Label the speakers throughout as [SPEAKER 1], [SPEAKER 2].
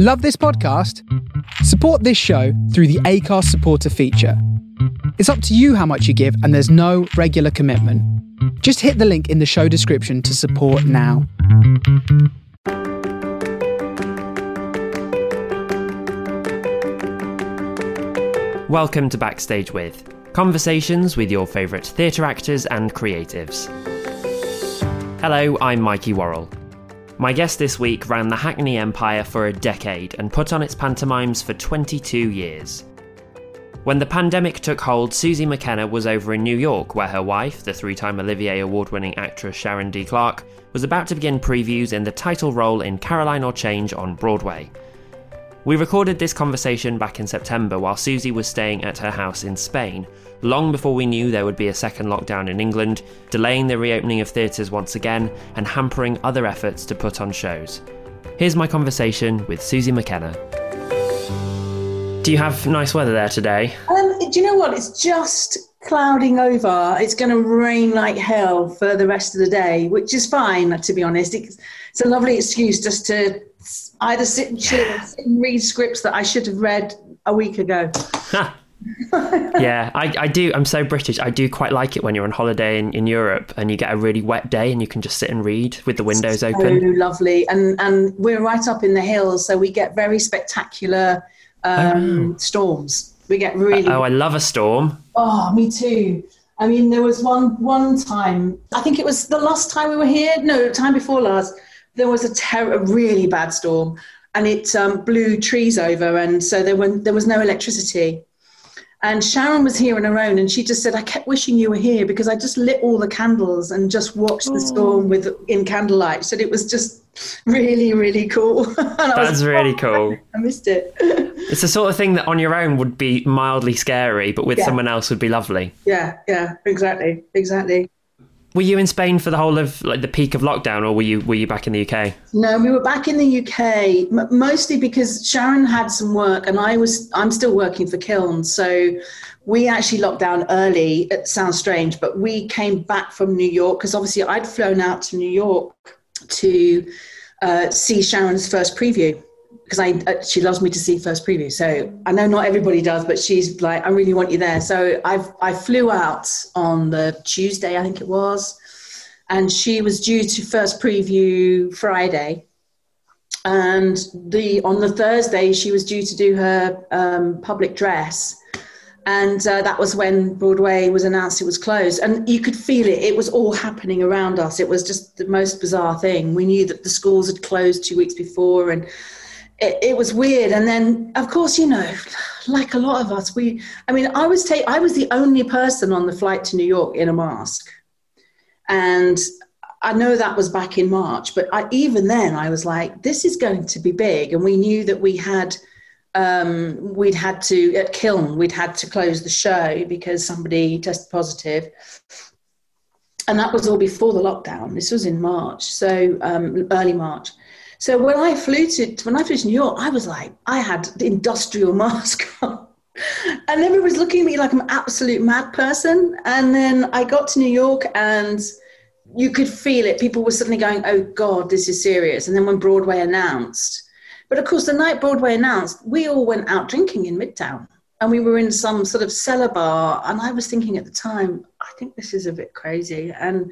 [SPEAKER 1] Love this podcast? Support this show through the Acast supporter feature. It's up to you how much you give, and there's no regular commitment. Just hit the link in the show description to support now.
[SPEAKER 2] Welcome to Backstage With conversations with your favourite theatre actors and creatives. Hello, I'm Mikey Worrell. My guest this week ran the Hackney Empire for a decade and put on its pantomimes for 22 years. When the pandemic took hold, Susie McKenna was over in New York, where her wife, the three time Olivier Award winning actress Sharon D. Clarke, was about to begin previews in the title role in Caroline or Change on Broadway. We recorded this conversation back in September while Susie was staying at her house in Spain, long before we knew there would be a second lockdown in England, delaying the reopening of theatres once again and hampering other efforts to put on shows. Here's my conversation with Susie McKenna. Do you have nice weather there today?
[SPEAKER 3] Um, do you know what? It's just clouding over. It's going to rain like hell for the rest of the day, which is fine, to be honest. It's, it's a lovely excuse just to either sit and chill or sit and read scripts that I should have read a week ago.
[SPEAKER 2] yeah, I, I do. I'm so British. I do quite like it when you're on holiday in, in Europe and you get a really wet day and you can just sit and read with the windows
[SPEAKER 3] so
[SPEAKER 2] open.
[SPEAKER 3] lovely. And and we're right up in the hills, so we get very spectacular um, oh. storms. We get really.
[SPEAKER 2] Oh, I love a storm.
[SPEAKER 3] Oh, me too. I mean, there was one one time. I think it was the last time we were here. No, time before last. There was a, ter- a really bad storm, and it um, blew trees over, and so there were there was no electricity. And Sharon was here on her own, and she just said, "I kept wishing you were here because I just lit all the candles and just watched the storm oh. with in candlelight." She said it was just really, really cool.
[SPEAKER 2] That's was, really oh, cool.
[SPEAKER 3] I missed it.
[SPEAKER 2] it's the sort of thing that on your own would be mildly scary, but with yeah. someone else would be lovely.
[SPEAKER 3] Yeah, yeah, exactly, exactly.
[SPEAKER 2] Were you in Spain for the whole of like the peak of lockdown, or were you were you back in the UK?
[SPEAKER 3] No, we were back in the UK mostly because Sharon had some work, and I was I'm still working for Kiln, so we actually locked down early. It sounds strange, but we came back from New York because obviously I'd flown out to New York to uh, see Sharon's first preview because I uh, she loves me to see first preview. So I know not everybody does, but she's like, I really want you there. So I I flew out on the Tuesday, I think it was, and she was due to first preview Friday, and the on the Thursday she was due to do her um, public dress. And uh, that was when Broadway was announced it was closed. And you could feel it. It was all happening around us. It was just the most bizarre thing. We knew that the schools had closed two weeks before and it, it, was weird. And then, of course, you know, like a lot of us, we, I mean, I was, ta- I was the only person on the flight to New York in a mask. And I know that was back in March, but I, even then I was like, this is going to be big. And we knew that we had, um, we'd had to, at Kiln, we'd had to close the show because somebody tested positive. And that was all before the lockdown. This was in March, so um, early March. So when I flew to when I flew to New York, I was like, I had the industrial mask on. And everybody was looking at me like I'm an absolute mad person. And then I got to New York and you could feel it. People were suddenly going, oh God, this is serious. And then when Broadway announced, but of course, the night Broadway announced, we all went out drinking in Midtown. And we were in some sort of cellar bar. And I was thinking at the time, I think this is a bit crazy. And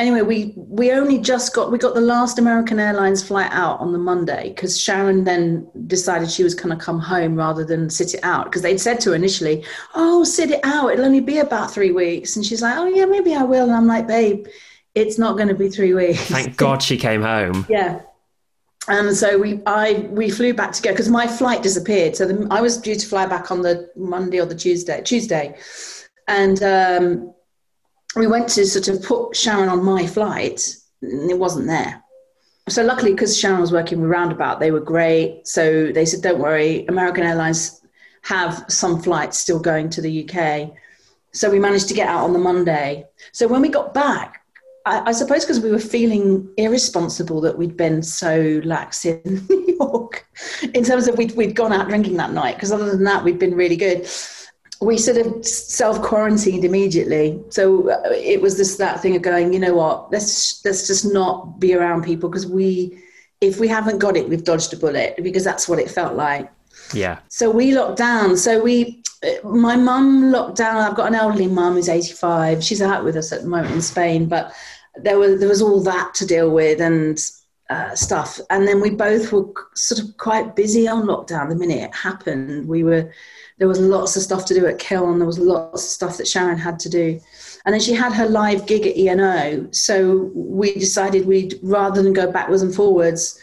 [SPEAKER 3] anyway, we we only just got we got the last American Airlines flight out on the Monday because Sharon then decided she was going to come home rather than sit it out because they'd said to her initially, "Oh, sit it out. It'll only be about three weeks," and she's like, "Oh yeah, maybe I will." And I'm like, "Babe, it's not going to be three weeks."
[SPEAKER 2] Thank God she came home.
[SPEAKER 3] yeah. And so we, I, we flew back together because my flight disappeared. So the, I was due to fly back on the Monday or the Tuesday, Tuesday, and um, we went to sort of put Sharon on my flight, and it wasn't there. So luckily, because Sharon was working with Roundabout, they were great. So they said, "Don't worry, American Airlines have some flights still going to the UK." So we managed to get out on the Monday. So when we got back, I, I suppose because we were feeling irresponsible that we'd been so lax in New York, in terms of we'd, we'd gone out drinking that night. Because other than that, we'd been really good we sort of self quarantined immediately. So uh, it was this that thing of going, you know what, let's let's just not be around people because we if we haven't got it, we've dodged a bullet because that's what it felt like.
[SPEAKER 2] Yeah.
[SPEAKER 3] So we locked down. So we, my mum locked down. I've got an elderly mum who's 85. She's out with us at the moment in Spain, but there was there was all that to deal with and uh, stuff. And then we both were sort of quite busy on lockdown. The minute it happened, we were there was lots of stuff to do at Kiln. There was lots of stuff that Sharon had to do. And then she had her live gig at ENO. So we decided we'd, rather than go backwards and forwards,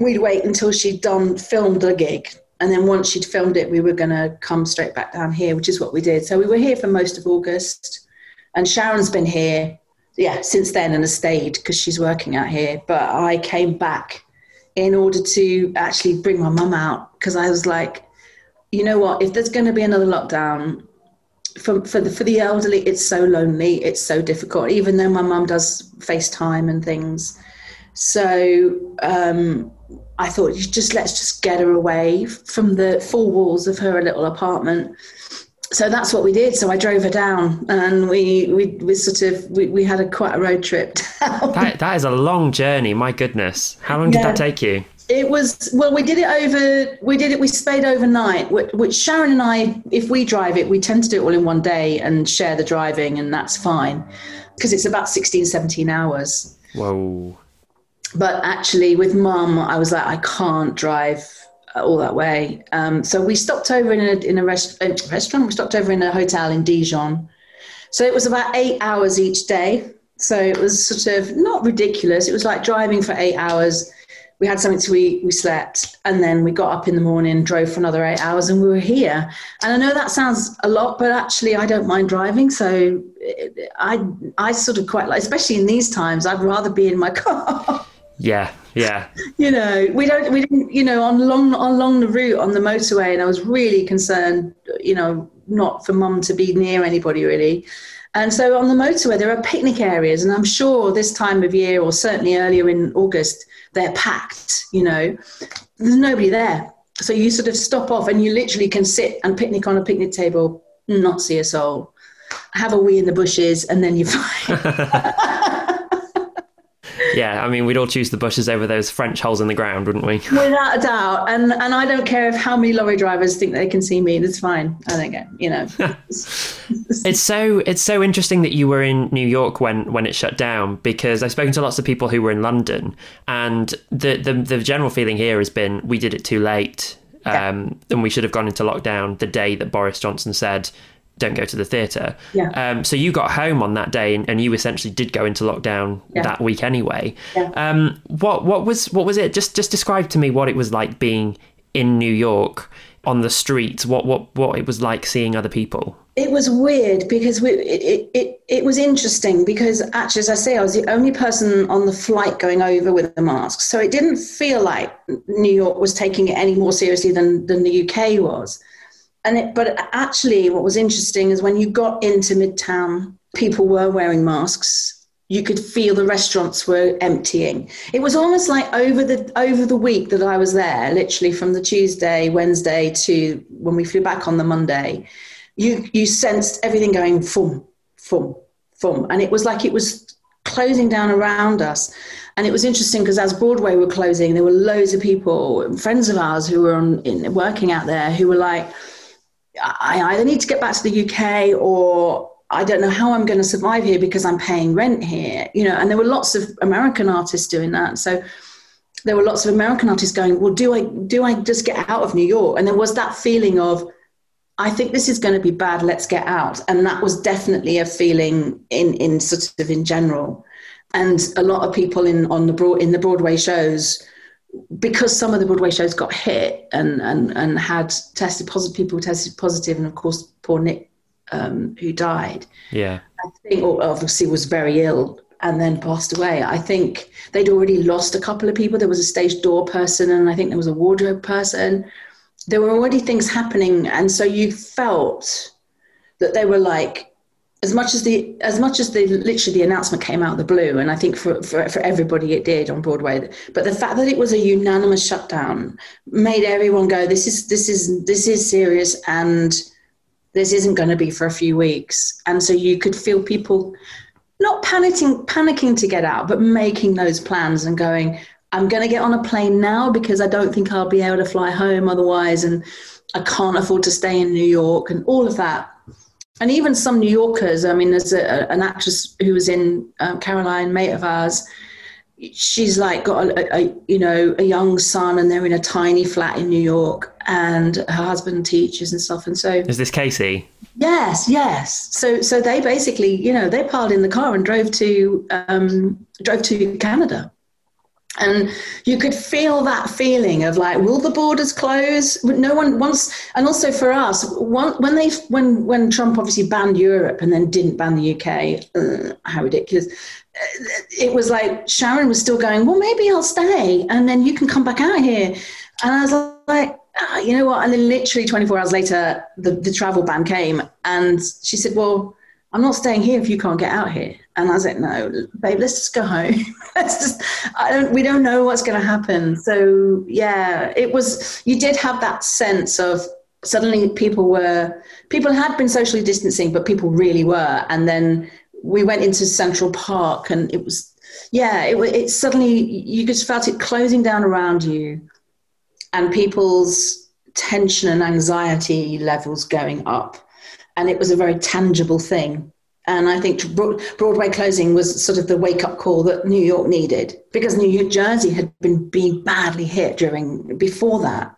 [SPEAKER 3] we'd wait until she'd done, filmed the gig. And then once she'd filmed it, we were going to come straight back down here, which is what we did. So we were here for most of August. And Sharon's been here, yeah, since then and has stayed because she's working out here. But I came back in order to actually bring my mum out because I was like, you know what, if there's going to be another lockdown, for, for the for the elderly, it's so lonely. It's so difficult. Even though my mum does FaceTime and things, so um, I thought just let's just get her away from the four walls of her little apartment. So that's what we did. So I drove her down, and we we, we sort of we, we had a quite a road trip.
[SPEAKER 2] That, that is a long journey. My goodness, how long did yeah. that take you?
[SPEAKER 3] It was well. We did it over. We did it. We stayed overnight. Which Sharon and I, if we drive it, we tend to do it all in one day and share the driving, and that's fine because it's about 16, 17 hours.
[SPEAKER 2] Whoa!
[SPEAKER 3] But actually, with Mum, I was like, I can't drive Uh, all that way. Um, so we stopped over in a in a, rest, a restaurant. We stopped over in a hotel in Dijon. So it was about eight hours each day. So it was sort of not ridiculous. It was like driving for eight hours we had something to eat, we slept, and then we got up in the morning, drove for another eight hours, and we were here. And I know that sounds a lot, but actually, I don't mind driving. So uh, I, I sort of quite like, especially in these times, I'd rather be in my car.
[SPEAKER 2] Yeah, yeah.
[SPEAKER 3] you know, we don't, we didn't, you know, on long, along the route on the motorway, and I was really concerned, you know, not for mum to be near anybody really. And so on the motorway, there are picnic areas, and I'm sure this time of year, or certainly earlier in August, they're packed, you know, there's nobody there. So you sort of stop off and you literally can sit and picnic on a picnic table, not see a soul, have a wee in the bushes, and then you're fine.
[SPEAKER 2] yeah, I mean, we'd all choose the bushes over those French holes in the ground, wouldn't we?
[SPEAKER 3] Without a doubt. And and I don't care if how many lorry drivers think they can see me. That's fine. I don't care. You know.
[SPEAKER 2] it's so it's so interesting that you were in New York when when it shut down because I've spoken to lots of people who were in London, and the the, the general feeling here has been we did it too late. Um, and we should have gone into lockdown the day that Boris Johnson said don't go to the theatre.
[SPEAKER 3] Yeah.
[SPEAKER 2] Um, so you got home on that day, and, and you essentially did go into lockdown yeah. that week anyway.
[SPEAKER 3] Yeah.
[SPEAKER 2] Um, what what was what was it? Just just describe to me what it was like being in New York on the streets. What what what it was like seeing other people.
[SPEAKER 3] It was weird because we, it, it, it was interesting because actually, as I say, I was the only person on the flight going over with a mask. So it didn't feel like New York was taking it any more seriously than, than the UK was and it, but actually, what was interesting is when you got into Midtown, people were wearing masks. You could feel the restaurants were emptying. It was almost like over the over the week that I was there, literally from the Tuesday, Wednesday to when we flew back on the Monday. You you sensed everything going fum, fum, fum, and it was like it was closing down around us. And it was interesting because as Broadway were closing, there were loads of people, friends of ours who were on, in, working out there, who were like I either need to get back to the UK or I don't know how I'm going to survive here because I'm paying rent here, you know. And there were lots of American artists doing that. So there were lots of American artists going, well, do I do I just get out of New York? And there was that feeling of, I think this is going to be bad. Let's get out. And that was definitely a feeling in in sort of in general. And a lot of people in on the broad in the Broadway shows because some of the Broadway shows got hit and, and, and had tested positive, people tested positive, and of course, poor Nick, um, who died.
[SPEAKER 2] Yeah.
[SPEAKER 3] I think obviously was very ill and then passed away. I think they'd already lost a couple of people. There was a stage door person, and I think there was a wardrobe person. There were already things happening, and so you felt that they were like as much as the as much as the literally the announcement came out of the blue, and I think for, for, for everybody it did on Broadway, but the fact that it was a unanimous shutdown made everyone go, "This is this is this is serious," and this isn't going to be for a few weeks. And so you could feel people not panicking panicking to get out, but making those plans and going, I'm going to get on a plane now because I don't think I'll be able to fly home otherwise. And I can't afford to stay in New York and all of that. And even some New Yorkers, I mean, there's a, an actress who was in um, Caroline, mate of ours. She's like got a, a, you know a young son, and they're in a tiny flat in New York, and her husband teaches and stuff. And so,
[SPEAKER 2] is this Casey?
[SPEAKER 3] Yes, yes. So, so they basically, you know, they piled in the car and drove to um, drove to Canada and you could feel that feeling of like will the borders close? No one wants and also for us when they when when trump obviously banned europe and then didn't ban the uk uh, how ridiculous. It was like sharon was still going well maybe i'll stay and then you can come back out here. And i was like ah, you know what? And then literally 24 hours later the, the travel ban came and she said well I'm not staying here if you can't get out here. And I was like, no, babe, let's just go home. let's just, I don't, we don't know what's going to happen. So yeah, it was, you did have that sense of suddenly people were, people had been socially distancing, but people really were. And then we went into Central Park and it was, yeah, it, it suddenly, you just felt it closing down around you and people's tension and anxiety levels going up and it was a very tangible thing. And I think Broadway closing was sort of the wake up call that New York needed because New Jersey had been being badly hit during before that.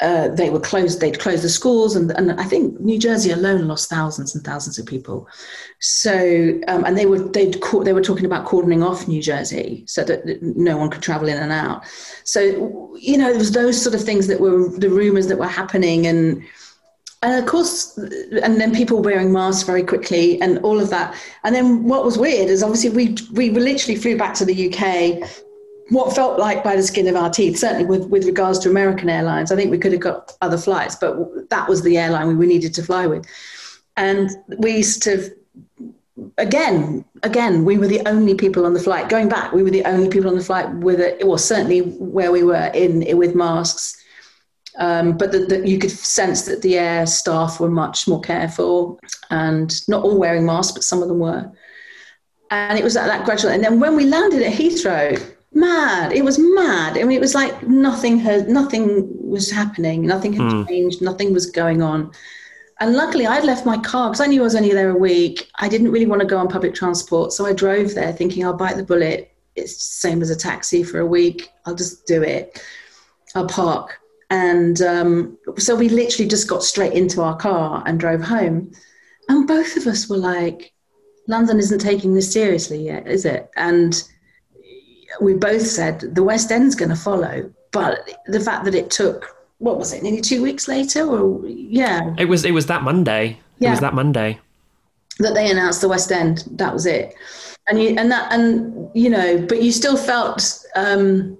[SPEAKER 3] Uh, they were closed. They'd closed the schools, and, and I think New Jersey alone lost thousands and thousands of people. So, um, and they were they they were talking about cordoning off New Jersey so that no one could travel in and out. So, you know, there was those sort of things that were the rumors that were happening, and and of course, and then people wearing masks very quickly and all of that. And then what was weird is obviously we we literally flew back to the UK. What felt like by the skin of our teeth, certainly with, with regards to American Airlines. I think we could have got other flights, but that was the airline we needed to fly with. And we used to, again, again, we were the only people on the flight. Going back, we were the only people on the flight with it. Well, certainly where we were in with masks um, but that you could sense that the air staff were much more careful and not all wearing masks, but some of them were. And it was that, that gradual. And then when we landed at Heathrow, mad. It was mad. I mean, it was like nothing had, nothing was happening. Nothing had mm. changed. Nothing was going on. And luckily, I'd left my car because I knew I was only there a week. I didn't really want to go on public transport, so I drove there thinking I'll bite the bullet. It's the same as a taxi for a week. I'll just do it. I'll park. And um, so we literally just got straight into our car and drove home. And both of us were like, London isn't taking this seriously yet, is it? And we both said the West End's going to follow. But the fact that it took, what was it, nearly two weeks later? Or yeah,
[SPEAKER 2] it was. It was that Monday. Yeah. It was that Monday
[SPEAKER 3] that they announced the West End. That was it. And you and that and you know, but you still felt. Um,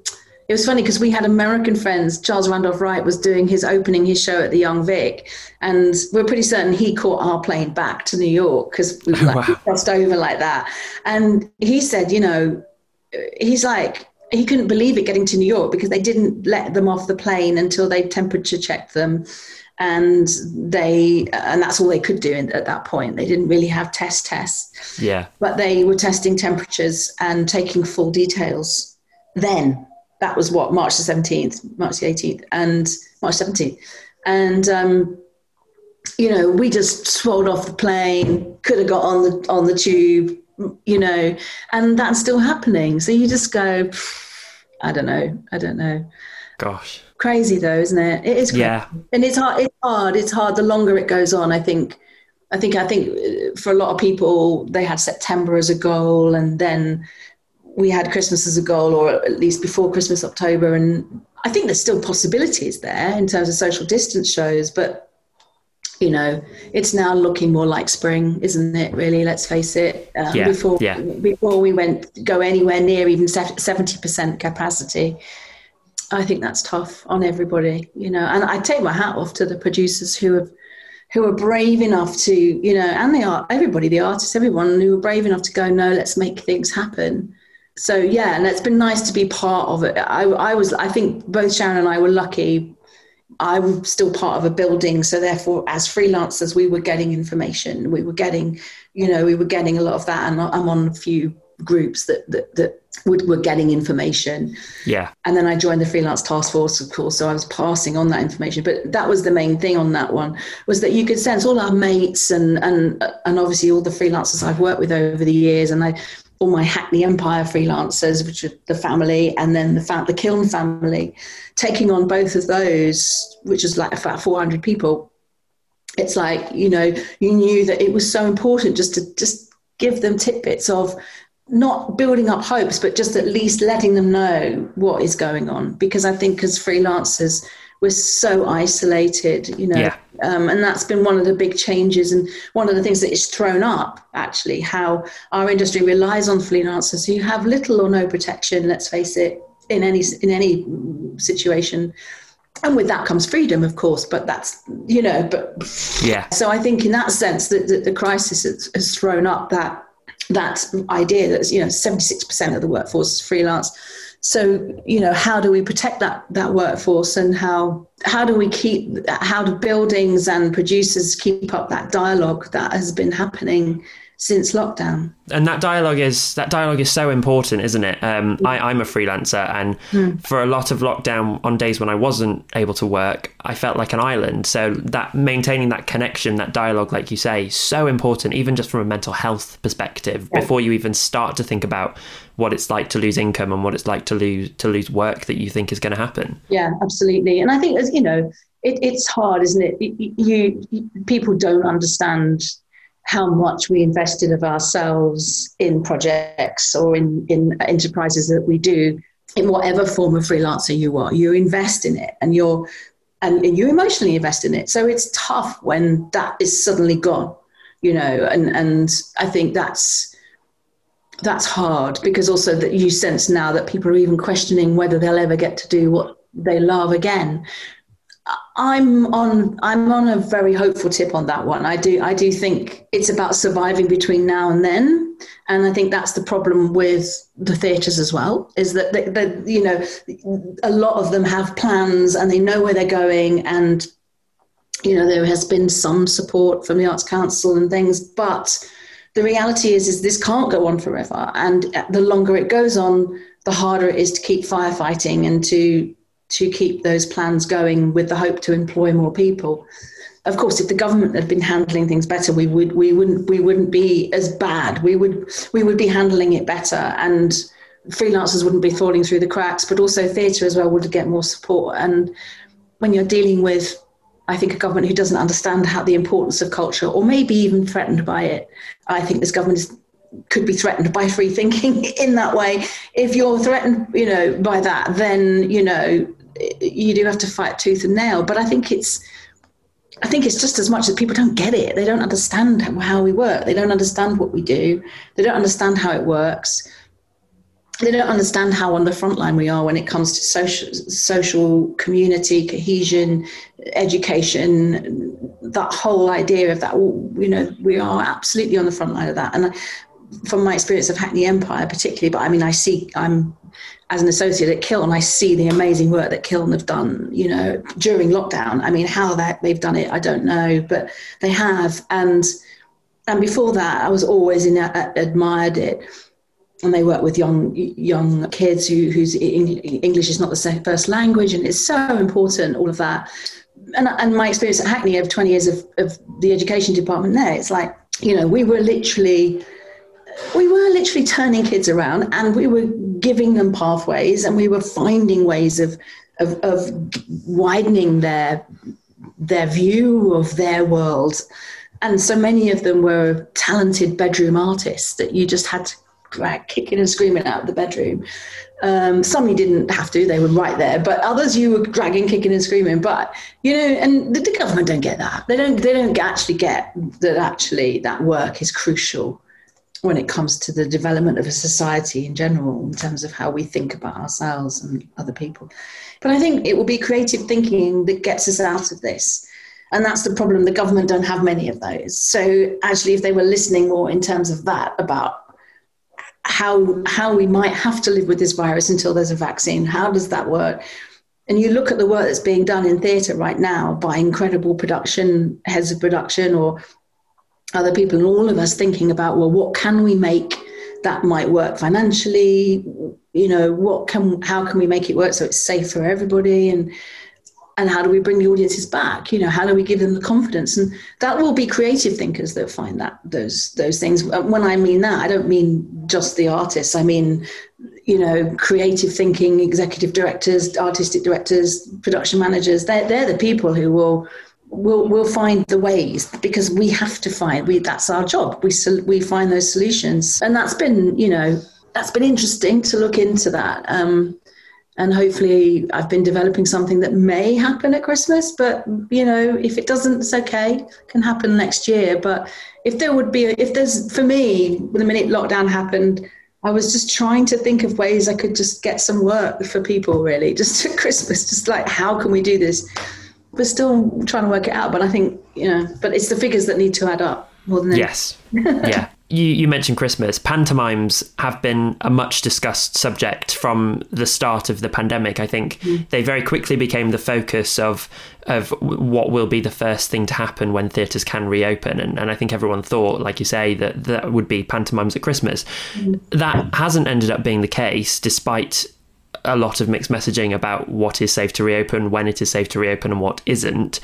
[SPEAKER 3] it was funny because we had American friends. Charles Randolph Wright was doing his opening his show at the Young Vic, and we're pretty certain he caught our plane back to New York because we like, wow. crossed over like that. And he said, you know, he's like he couldn't believe it getting to New York because they didn't let them off the plane until they temperature checked them and they and that's all they could do at that point they didn't really have test tests
[SPEAKER 2] yeah
[SPEAKER 3] but they were testing temperatures and taking full details then that was what March the seventeenth, March the eighteenth, and March seventeenth, and um, you know we just swolled off the plane, could have got on the on the tube, you know, and that's still happening. So you just go, I don't know, I don't know.
[SPEAKER 2] Gosh,
[SPEAKER 3] crazy though, isn't it? It is. Crazy.
[SPEAKER 2] Yeah,
[SPEAKER 3] and it's hard. It's hard. It's hard. The longer it goes on, I think. I think. I think uh, for a lot of people, they had September as a goal, and then we had Christmas as a goal, or at least before Christmas, October, and I think there's still possibilities there in terms of social distance shows, but you know, it's now looking more like spring, isn't it? Really, let's face it.
[SPEAKER 2] Uh, yeah,
[SPEAKER 3] before
[SPEAKER 2] yeah.
[SPEAKER 3] before we went go anywhere near even seventy percent capacity, I think that's tough on everybody. You know, and I take my hat off to the producers who have who are brave enough to, you know, and they are everybody, the artists, everyone who are brave enough to go, no, let's make things happen so yeah, and it's been nice to be part of it. I, I was, I think both Sharon and I were lucky. I'm still part of a building, so therefore, as freelancers, we were getting information. We were getting, you know, we were getting a lot of that, and I'm on a few groups that that, that would, were getting information.
[SPEAKER 2] Yeah.
[SPEAKER 3] And then I joined the freelance task force, of course, so I was passing on that information. But that was the main thing on that one was that you could sense all our mates and and and obviously all the freelancers I've worked with over the years, and I all my Hackney Empire freelancers, which are the family, and then the, fam- the Kiln family, taking on both of those, which is like about 400 people. It's like, you know, you knew that it was so important just to just give them tidbits of not building up hopes, but just at least letting them know what is going on. Because I think as freelancers, we're so isolated, you know.
[SPEAKER 2] Yeah.
[SPEAKER 3] Um, and that's been one of the big changes and one of the things that is thrown up actually how our industry relies on freelancers who have little or no protection let's face it in any in any situation and with that comes freedom of course but that's you know but
[SPEAKER 2] yeah
[SPEAKER 3] so i think in that sense that the, the, crisis has, has thrown up that that idea that you know 76% of the workforce is freelance so you know how do we protect that that workforce and how how do we keep how do buildings and producers keep up that dialogue that has been happening since lockdown.
[SPEAKER 2] And that dialogue is that dialogue is so important, isn't it? Um, I, am a freelancer, and mm. for a lot of lockdown, on days when I wasn't able to work, I felt like an island. So that maintaining that connection, that dialogue, like you say, so important, even just from a mental health perspective. Yeah. Before you even start to think about what it's like to lose income and what it's like to lose to lose work that you think is going to happen.
[SPEAKER 3] Yeah, absolutely. And I think as you know, it, it's hard, isn't it? You, you people don't understand how much we invested of ourselves in projects or in, in enterprises that we do in whatever form of freelancer you are. You invest in it and you're and, and you emotionally invest in it. So it's tough when that is suddenly gone you know and and i think that's that's hard because also that you sense now that people are even questioning whether they'll ever get to do what they love again I'm on I'm on a very hopeful tip on that one. I do I do think it's about surviving between now and then, and I think that's the problem with the theatres as well. Is that they, they, you know a lot of them have plans and they know where they're going, and you know there has been some support from the Arts Council and things, but the reality is is this can't go on forever, and the longer it goes on, the harder it is to keep firefighting and to to keep those plans going with the hope to employ more people. Of course, if the government had been handling things better, we would we wouldn't we wouldn't be as bad. We would we would be handling it better, and freelancers wouldn't be falling through the cracks. But also, theatre as well would get more support. And when you're dealing with I think a government who doesn't understand how the importance of culture, or maybe even threatened by it. I think this government is, could be threatened by free thinking in that way. If you're threatened, you know, by that, then you know you do have to fight tooth and nail. But I think it's I think it's just as much that people don't get it. They don't understand how we work. They don't understand what we do. They don't understand how it works. They don't understand how on the front line we are when it comes to social, social community, cohesion, education, that whole idea of that. You know, we are absolutely on the front line of that. And from my experience of Hackney Empire, particularly, but I mean, I see I'm as an associate at Kiln, I see the amazing work that Kiln have done, you know, during lockdown. I mean, how that they've done it, I don't know, but they have. And and before that, I was always in, uh, admired it. And they work with young young kids who, whose English is not the first language, and it's so important. All of that, and and my experience at Hackney over twenty years of, of the education department there, it's like you know we were literally we were literally turning kids around and we were giving them pathways and we were finding ways of, of, of widening their, their view of their world. And so many of them were talented bedroom artists that you just had to drag kicking and screaming out of the bedroom. Um, some you didn't have to; they were right there. But others you were dragging, kicking, and screaming. But you know, and the, the government don't get that. They don't. They don't actually get that. Actually, that work is crucial when it comes to the development of a society in general, in terms of how we think about ourselves and other people. But I think it will be creative thinking that gets us out of this. And that's the problem. The government don't have many of those. So actually, if they were listening more in terms of that, about how how we might have to live with this virus until there's a vaccine, how does that work? And you look at the work that's being done in theatre right now by incredible production heads of production or other people and all of us thinking about well what can we make that might work financially. You know, what can how can we make it work so it's safe for everybody? And and how do we bring the audiences back? You know how do we give them the confidence? And that will be creative thinkers that find that those those things. Uh, when i mean that i don't mean just the artists. I mean you know creative thinking executive directors artistic directors production managers. They're, they're the people who will will we'll find the ways because we have to find we that's our job we we find those solutions and that's been you know that's been interesting to look into that um, and hopefully I've been developing something that may happen at Christmas. But you know, if it doesn't, it's okay. It can happen next year. But if there would be, if there's for me, the minute lockdown happened, I was just trying to think of ways I could just get some work for people. Really, just at Christmas, just like how can we do this? We're still trying to work it out, but I think you know, but it's the figures that need to add up more than
[SPEAKER 2] yes, yeah you, you mentioned Christmas. Pantomimes have been a much discussed subject from the start of the pandemic. I think mm. they very quickly became the focus of of what will be the first thing to happen when theatres can reopen. And, and I think everyone thought, like you say, that that would be pantomimes at Christmas. Mm. That hasn't ended up being the case, despite a lot of mixed messaging about what is safe to reopen, when it is safe to reopen, and what isn't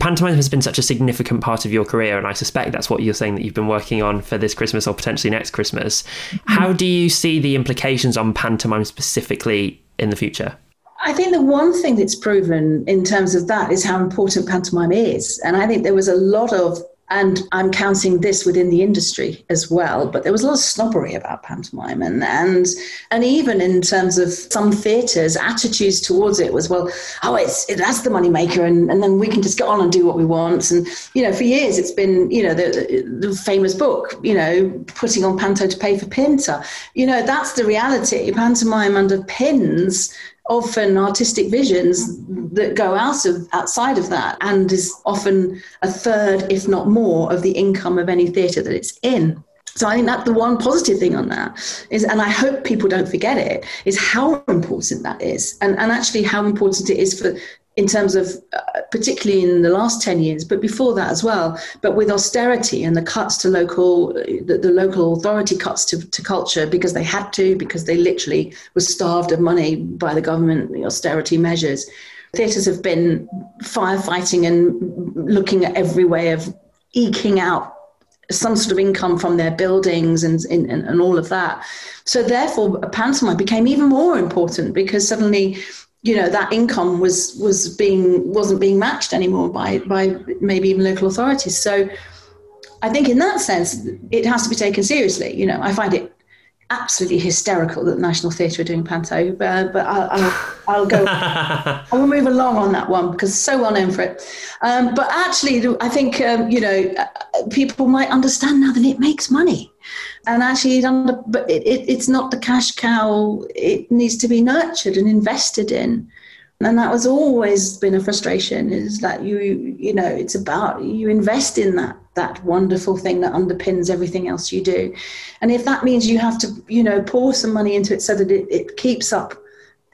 [SPEAKER 2] pantomime has been such a significant part of your career, and I suspect that's what you're saying that you've been working on for this Christmas or potentially next Christmas. Mm-hmm. How do you see the implications on pantomime specifically in the future?
[SPEAKER 3] I think the one thing that's proven in terms of that is how important pantomime is. And I think there was a lot of and I'm counting this within the industry as well. But there was a lot of snobbery about pantomime, and and and even in terms of some theatres, attitudes towards it was well, oh, it's it, that's the moneymaker, and and then we can just get on and do what we want. And you know, for years it's been you know the the famous book, you know, putting on panto to pay for Pinter. You know, that's the reality. Pantomime underpins often artistic visions that go out of outside of that and is often a third if not more of the income of any theatre that it's in. So I think that the one positive thing on that is, and I hope people don't forget it, is how important that is, and and actually how important it is for in terms of uh, particularly in the last 10 years but before that as well but with austerity and the cuts to local the, the, local authority cuts to, to culture because they had to because they literally were starved of money by the government the austerity measures theatres have been firefighting and looking at every way of eking out some sort of income from their buildings and, and, and all of that. So therefore, a pantomime became even more important because suddenly you know that income was was being wasn't being matched anymore by by maybe even local authorities. So i think in that sense it has to be taken seriously. You know i find it absolutely hysterical that the national theatre are doing panto but, but I'll, I'll, I'll go i will move along on that one because so well known for it. Um, but actually i think um, you know uh, people might understand now that it makes money and actually, under, but it, it, it's not the cash cow. It needs to be nurtured and invested in. And that was always been a frustration is that you, you know, it's about you invest in that that wonderful thing that underpins everything else you do. And if that means you have to, you know, pour some money into it so that it, it keeps up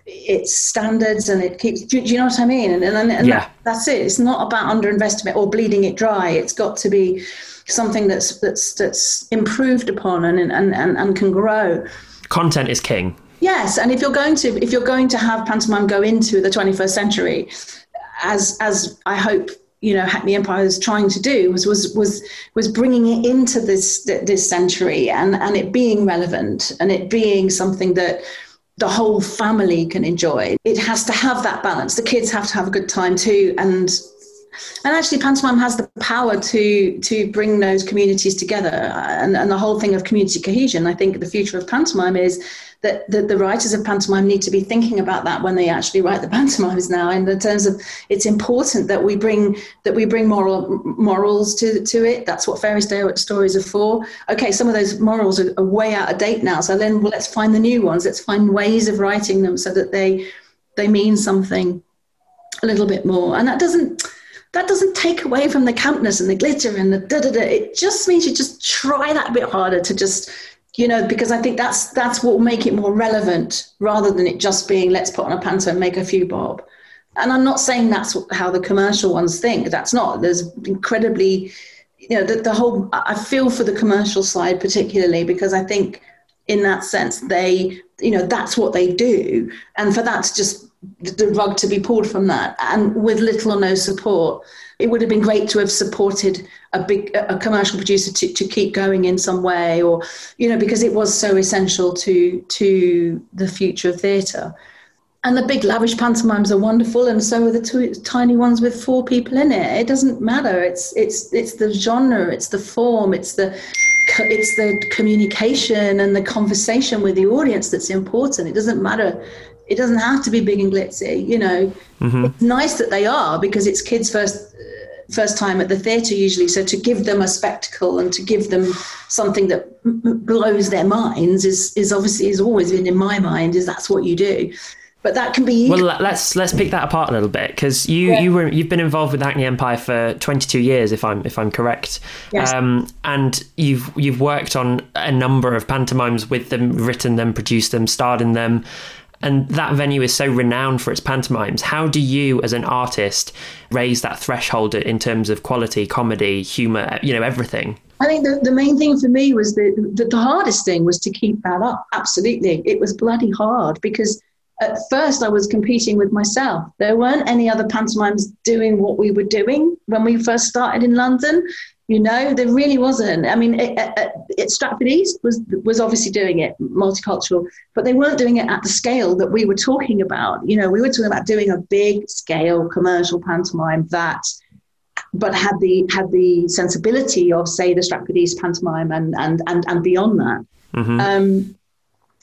[SPEAKER 3] its standards and it keeps do, do you know what I mean? And, and, and yeah. that, that's it. It's not about underinvestment or bleeding it dry. It's got to be something that's that's that's improved upon and and, and, and can grow.
[SPEAKER 2] Content is king.
[SPEAKER 3] Yes, and if you're going to if you're going to have pantomime go into the 21st century, as as I hope you know Hackney Empire is trying to do was was was was bringing it into this this century and and it being relevant and it being something that the whole family can enjoy. It has to have that balance. The kids have to have a good time too, and and actually pantomime has the power to to bring those communities together. And, and the whole thing of community cohesion i think the future of pantomime is that, that the writers of pantomime need to be thinking about that when they actually write the pantomimes now in the terms of it's important that we bring that we bring moral morals to to it. That's what fairy stories are for. Okay some of those morals are, are way out of date now. So then well, let's find the new ones. Let's find ways of writing them so that they they mean something a little bit more. And that doesn't that doesn't take away from the campness and the glitter and the da da da. It just means you just try that a bit harder to just, you know, because I think that's that's what will make it more relevant rather than it just being let's put on a panto and make a few bob. And I'm not saying that's how the commercial ones think. That's not. There's incredibly you know, the, the whole, I feel for the commercial side particularly because I think in that sense, they, you know, that's what they do. And for that to just, the rug to be pulled from that and with little or no support, it would have been great to have supported a big a commercial producer to, to keep going in some way or you know because it was so essential to to the future of theatre and the big lavish pantomimes are wonderful and so are the two tiny ones with four people in it it doesn't matter it's it's it's the genre it's the form it's the it's the communication and the conversation with the audience that's important. It doesn't matter. It doesn't have to be big and glitzy. You know, mm-hmm. it's nice that they are because it's kids' first first time at the theatre usually. So to give them a spectacle and to give them something that blows their minds is is obviously has always been in my mind. Is that's what you do but that can be
[SPEAKER 2] well let's let's pick that apart a little bit because you yeah. you were you've been involved with Hackney Empire for 22 years if i'm if i'm correct yes. Um, and you've you've worked on a number of pantomimes with them written them produced them starred in them and that venue is so renowned for its pantomimes how do you as an artist raise that threshold in terms of quality comedy humor you know everything
[SPEAKER 3] I think the, the main thing for me was that the, the hardest thing was to keep that up. Absolutely. It was bloody hard because at first I was competing with myself. There weren't any other pantomimes doing what we were doing when we first started in London. You know, there really wasn't. I mean, it, it, it, Stratford East was was obviously doing it multicultural, but they weren't doing it at the scale that we were talking about. You know, we were talking about doing a big scale commercial pantomime that, but had the had the sensibility of say the Stratford East pantomime and and and and beyond that. Mm-hmm. Um,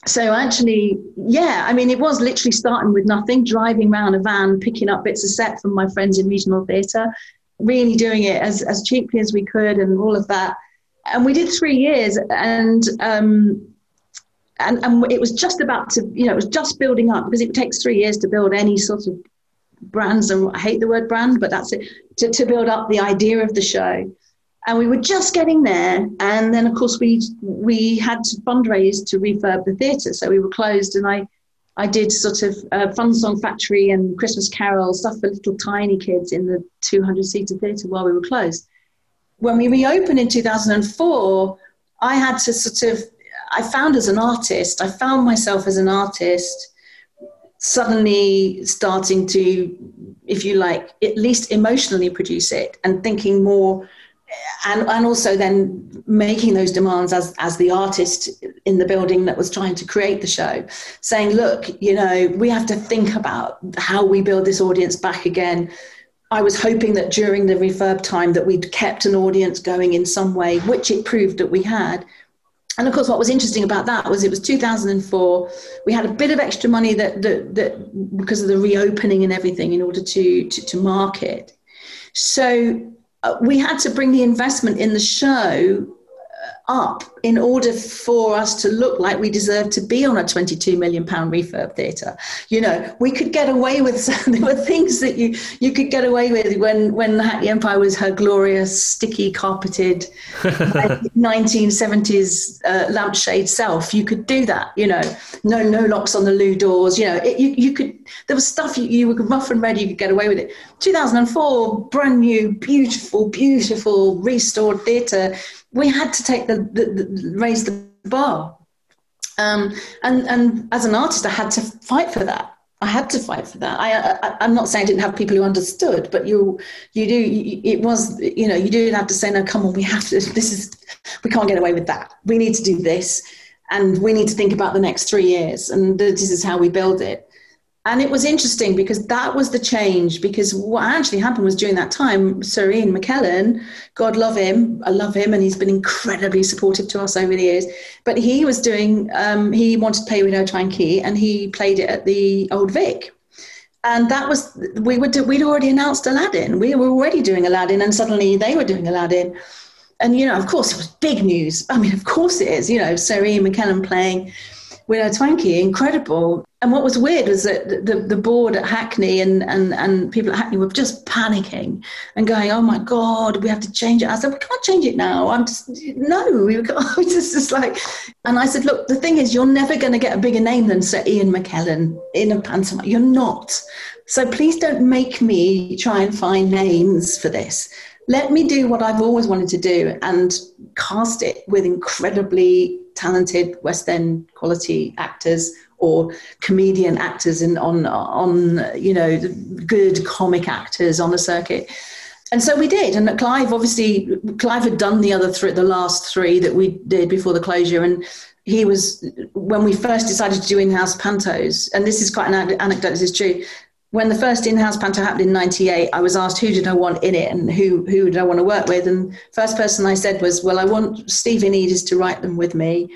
[SPEAKER 3] so actually, yeah, I mean, it was literally starting with nothing, driving around a van, picking up bits of set from my friends in regional theatre, really doing it as, as cheaply as we could and all of that. And we did three years and, um, and, and it was just about to, you know, it was just building up because it takes three years to build any sort of brands. And I hate the word brand, but that's it, to, to build up the idea of the show and we were just getting there and then of course we we had to fundraise to refurb the theatre so we were closed and i i did sort of a fun song factory and christmas carol stuff for little tiny kids in the 200 seater theatre while we were closed. When we reopened in 2004 i had to sort of i found as an artist i found myself as an artist suddenly starting to if you like at least emotionally produce it and thinking more and and also then making those demands as as the artist in the building that was trying to create the show saying look you know we have to think about how we build this audience back again. I was hoping that during the refurb time that we'd kept an audience going in some way which it proved that we had. And of course what was interesting about that was it was 2004 we had a bit of extra money that that, that because of the reopening and everything in order to to, to market. So uh, we had to bring the investment in the show up in order for us to look like we deserve to be on a 22 million pound refurb theatre. You know we could get away with some, there were things that you you could get away with when when the hackney empire was her glorious sticky carpeted 1970s uh, lampshade self. You could do that you know. No no locks on the loo doors you know. It, you, you could there was stuff you, you were rough and ready you could get away with it. 2004 brand new beautiful beautiful restored theatre we had to take the, the, the raise the bar. Um, and and as an artist, I had to fight for that. I had to fight for that. I, am not saying I didn't have people who understood, but you you do. You, it was you know you do have to say no. Come on, we have to. This is we can't get away with that. We need to do this, and we need to think about the next three years, and this is how we build it and it was interesting because that was the change because what actually happened was during that time sir ian mckellen god love him i love him and he's been incredibly supportive to us over the years. But he was doing um, he wanted to play with no Key, and he played it at the old vic. And that was we were do, we'd already announced aladdin. We were already doing aladdin and suddenly they were doing aladdin. And you know of course it was big news. I mean of course it is you know sir ian mckellen playing Widow Twanky, incredible. And what was weird was that the, the board at Hackney and, and, and people at Hackney were just panicking and going, oh my God, we have to change it. I said, we can't change it now. I'm just, no, we can't. It's just like, and I said, look, the thing is, you're never going to get a bigger name than Sir Ian McKellen in a pantomime. You're not. So please don't make me try and find names for this let me do what I've always wanted to do and cast it with incredibly talented West End quality actors or comedian actors and on on you know good comic actors on the circuit. And so we did, and Clive obviously Clive had done the other three, the last three that we did before the closure, and he was when we first decided to do in-house pantos, and this is quite an anecdote. This is true when the first in-house panto happened in 98 i was asked who did i want in it and who who did i want to work with. And first person i said was well i want steven edis to write them with me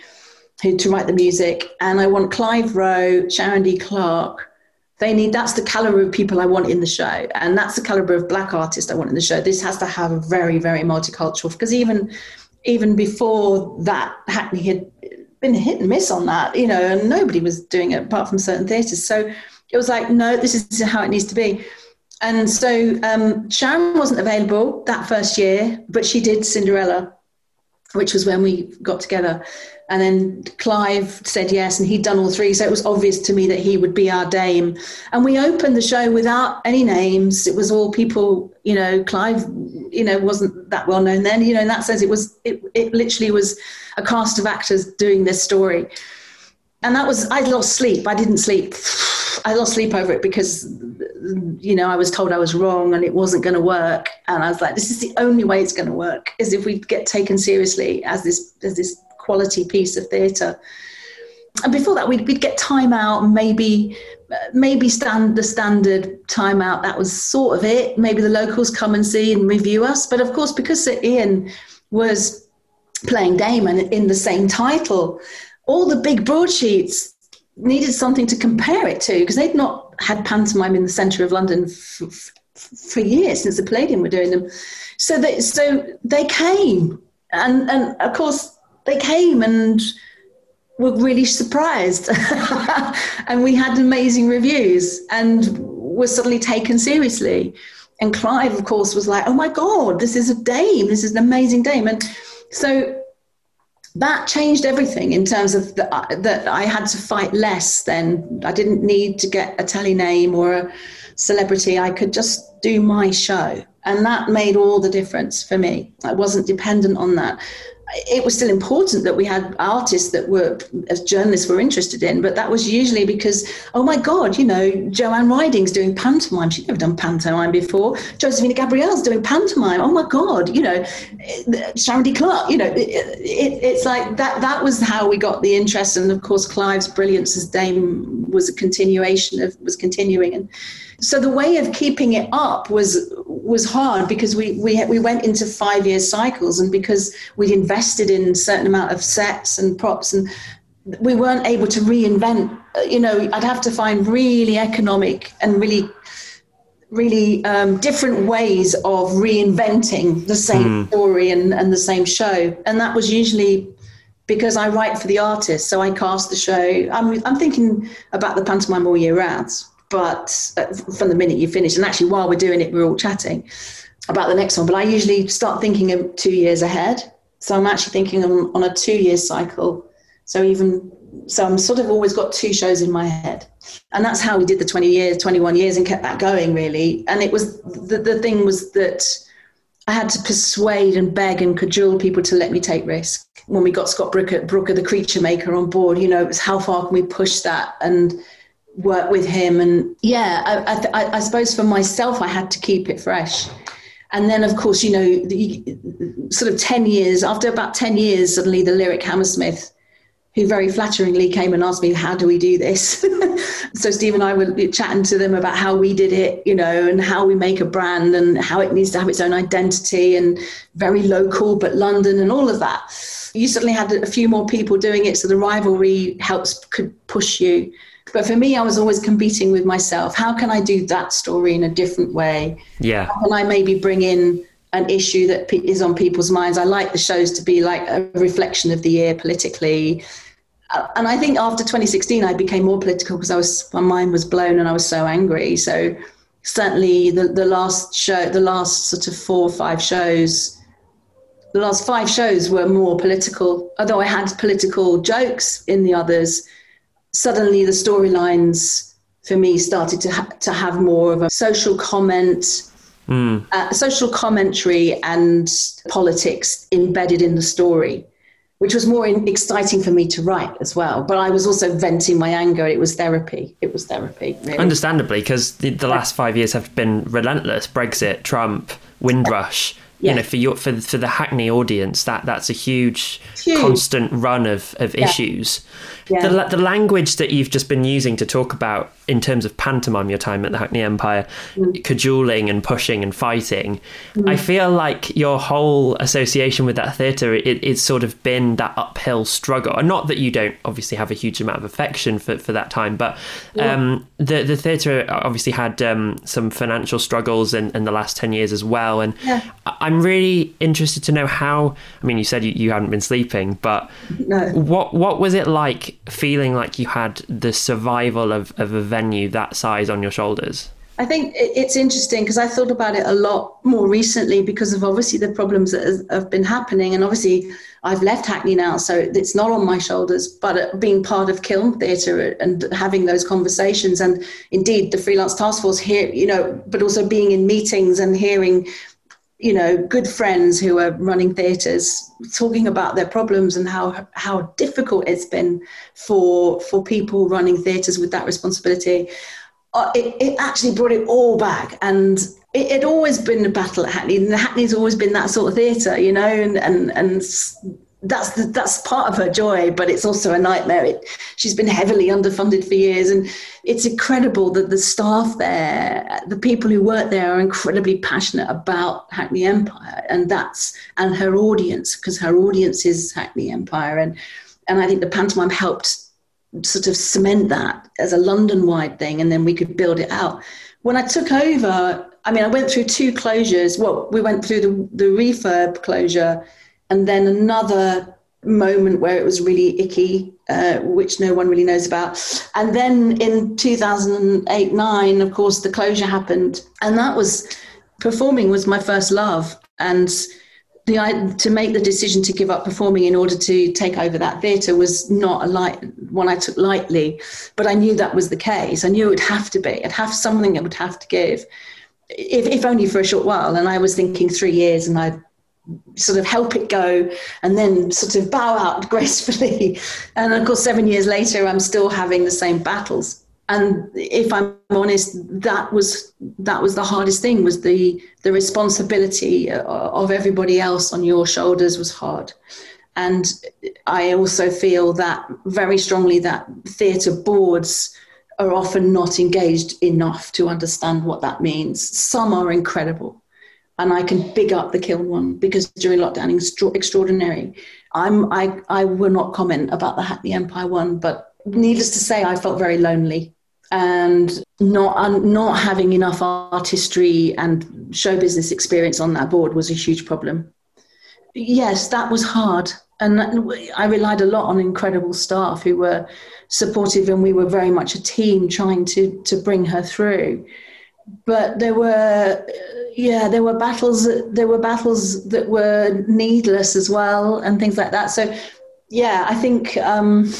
[SPEAKER 3] who to write the music. And i want clive rowe sharon d. Clarke. They need that's the caliber of people i want in the show. And that's the caliber of black artist i want in the show. This has to have a very very multicultural because even even before that hackney had been hit and miss on that you know and nobody was doing it apart from certain theatres. So it was like, no, this is how it needs to be. And so um, Sharon wasn't available that first year, but she did Cinderella, which was when we got together. And then Clive said yes, and he'd done all three. So it was obvious to me that he would be our dame. And we opened the show without any names. It was all people, you know, Clive, you know, wasn't that well known then. You know, in that sense, it was, it, it literally was a cast of actors doing this story. And that was, I lost sleep. I didn't sleep I lost sleep over it because, you know, I was told I was wrong and it wasn't going to work. And I was like, this is the only way it's going to work is if we get taken seriously as this as this quality piece of theatre. And before that, we'd, we'd get time out, maybe maybe stand the standard time out. That was sort of it. Maybe the locals come and see and review us. But of course, because Sir Ian was playing Damon in the same title, all the big broadsheets needed something to compare it to because they'd not had pantomime in the centre of London for years since the Palladium were doing them. So they, so they came, and and of course they came and were really surprised, and we had amazing reviews and were suddenly taken seriously. And Clive, of course, was like, "Oh my God, this is a dame! This is an amazing dame!" And so that changed everything in terms of the, uh, that I had to fight less then. I didn't need to get a telly name or a celebrity. I could just do my show. And that made all the difference for me. I wasn't dependent on that it was still important that we had artists that were as journalists were interested in but that was usually because oh my god you know joanna riding's doing pantomime. She'd never done pantomime before. Josefina gabrielle's doing pantomime. Oh my god you know sharon d clarke you know it, it, it's like that that was how we got the interest. And of course clive's brilliance as dame was a continuation of was continuing. And so the way of keeping it up was was hard because we we we went into five year cycles, and because we'd invested in a certain amount of sets and props, and we weren't able to reinvent. You know, I'd have to find really economic and really really um, different ways of reinventing the same mm. story and, and the same show. And that was usually because I write for the artist. So I cast the show. I'm, I'm thinking about the pantomime all year round but uh, from the minute you finish, and actually while we're doing it, we're all chatting about the next one. But I usually start thinking of two years ahead. So I'm actually thinking on, on a two year cycle. So even so, I'm sort of always got two shows in my head, and that's how we did the 20 years, 21 years, and kept that going really. And it was the, the thing was that I had to persuade and beg and cajole people to let me take risk. When we got Scott Brooker, Brooker, the creature maker, on board, you know, it was how far can we push that and work with him. And yeah, I, I, I, suppose for myself, I had to keep it fresh. And then, of course, you know, the, sort of 10 years, after about 10 years, suddenly the lyric Hammersmith, who very flatteringly came and asked me, How do we do this? so, Steve and I were chatting to them about how we did it, you know, and how we make a brand and how it needs to have its own identity and very local, but London and all of that. You suddenly had a few more people doing it, so the rivalry helps could push you. But for me, I was always competing with myself. How can I do that story in a different way?
[SPEAKER 2] Yeah.
[SPEAKER 3] How can I maybe bring in an issue that is on people's minds? I like the shows to be like a reflection of the year politically. Uh, and I think after 2016, I became more political because I was my mind was blown and I was so angry. So certainly the, the last show, the last sort of four or five shows, the last five shows were more political. Although I had political jokes in the others, suddenly the storylines for me started to ha- to have more of a social comment, mm. uh, social commentary and politics embedded in the story which was more exciting for me to write as well. But I was also venting my anger. It was therapy. It was therapy.
[SPEAKER 2] Really. Understandably, because the, the, last five years have been relentless. Brexit, Trump, Windrush. Yeah. You know, for your for for the Hackney audience, that that's a huge, huge. constant run of of yeah. issues. Yeah. The, the language that you've just been using to talk about in terms of pantomime, your time at the Hackney Empire, mm. cajoling and pushing and fighting, mm. I feel like your whole association with that theatre, it, it's sort of been that uphill struggle. And not that you don't obviously have a huge amount of affection for, for that time, but um, the, the theatre obviously had um, some financial struggles in, in the last 10 years as well. And yeah. I'm really interested to know how, I mean, you said you, you hadn't been sleeping, but no. what, what was it like feeling like you had the survival of, of a venue that size on your shoulders?
[SPEAKER 3] I think it's interesting because I thought about it a lot more recently because of obviously the problems that have been happening. And obviously, I've left Hackney now, so it's not on my shoulders. But uh, being part of Kiln Theatre and having those conversations, and indeed the freelance task force here, you know, but also being in meetings and hearing you know, good friends who are running theatres talking about their problems and how how difficult it's been for for people running theatres with that responsibility. Uh, it, it actually brought it all back, and it had always been a battle at Hackney, and Hackney's always been that sort of theatre, you know, and and and that's the, that's part of her joy, but it's also a nightmare. It, she's been heavily underfunded for years, and it's incredible that the staff there, the people who work there, are incredibly passionate about Hackney Empire, and that's and her audience because her audience is Hackney Empire, and and I think the pantomime helped sort of cement that as a London-wide thing, and then we could build it out. When I took over, I mean, I went through two closures. Well, we went through the the refurb closure and then another moment where it was really icky, uh, which no one really knows about. And then in 2008 9, of course, the closure happened. And that was performing was my first love. And the, to make the decision to give up performing in order to take over that theatre was not a light one I took lightly, but I knew that was the case. I knew it would have to be. It'd have something it would have to give, if, if only for a short while. And I was thinking three years, and I sort of help it go and then sort of bow out gracefully. And of course, seven years later, I'm still having the same battles. And if I'm honest, that was that was the hardest thing. Was the the responsibility uh, of everybody else on your shoulders was hard. And I also feel that very strongly that theatre boards are often not engaged enough to understand what that means. Some are incredible, and I can big up the Kiln one because during lockdown it's extraordinary. I'm I I will not comment about the Hackney Empire one, but needless to say, I felt very lonely and not not having enough artistry and show business experience on that board was a huge problem. Yes, that was hard, and I relied a lot on incredible staff who were supportive, and we were very much a team trying to to bring her through. But there were yeah, there were battles. There were battles that were needless as well, and things like that. So, yeah, I think um,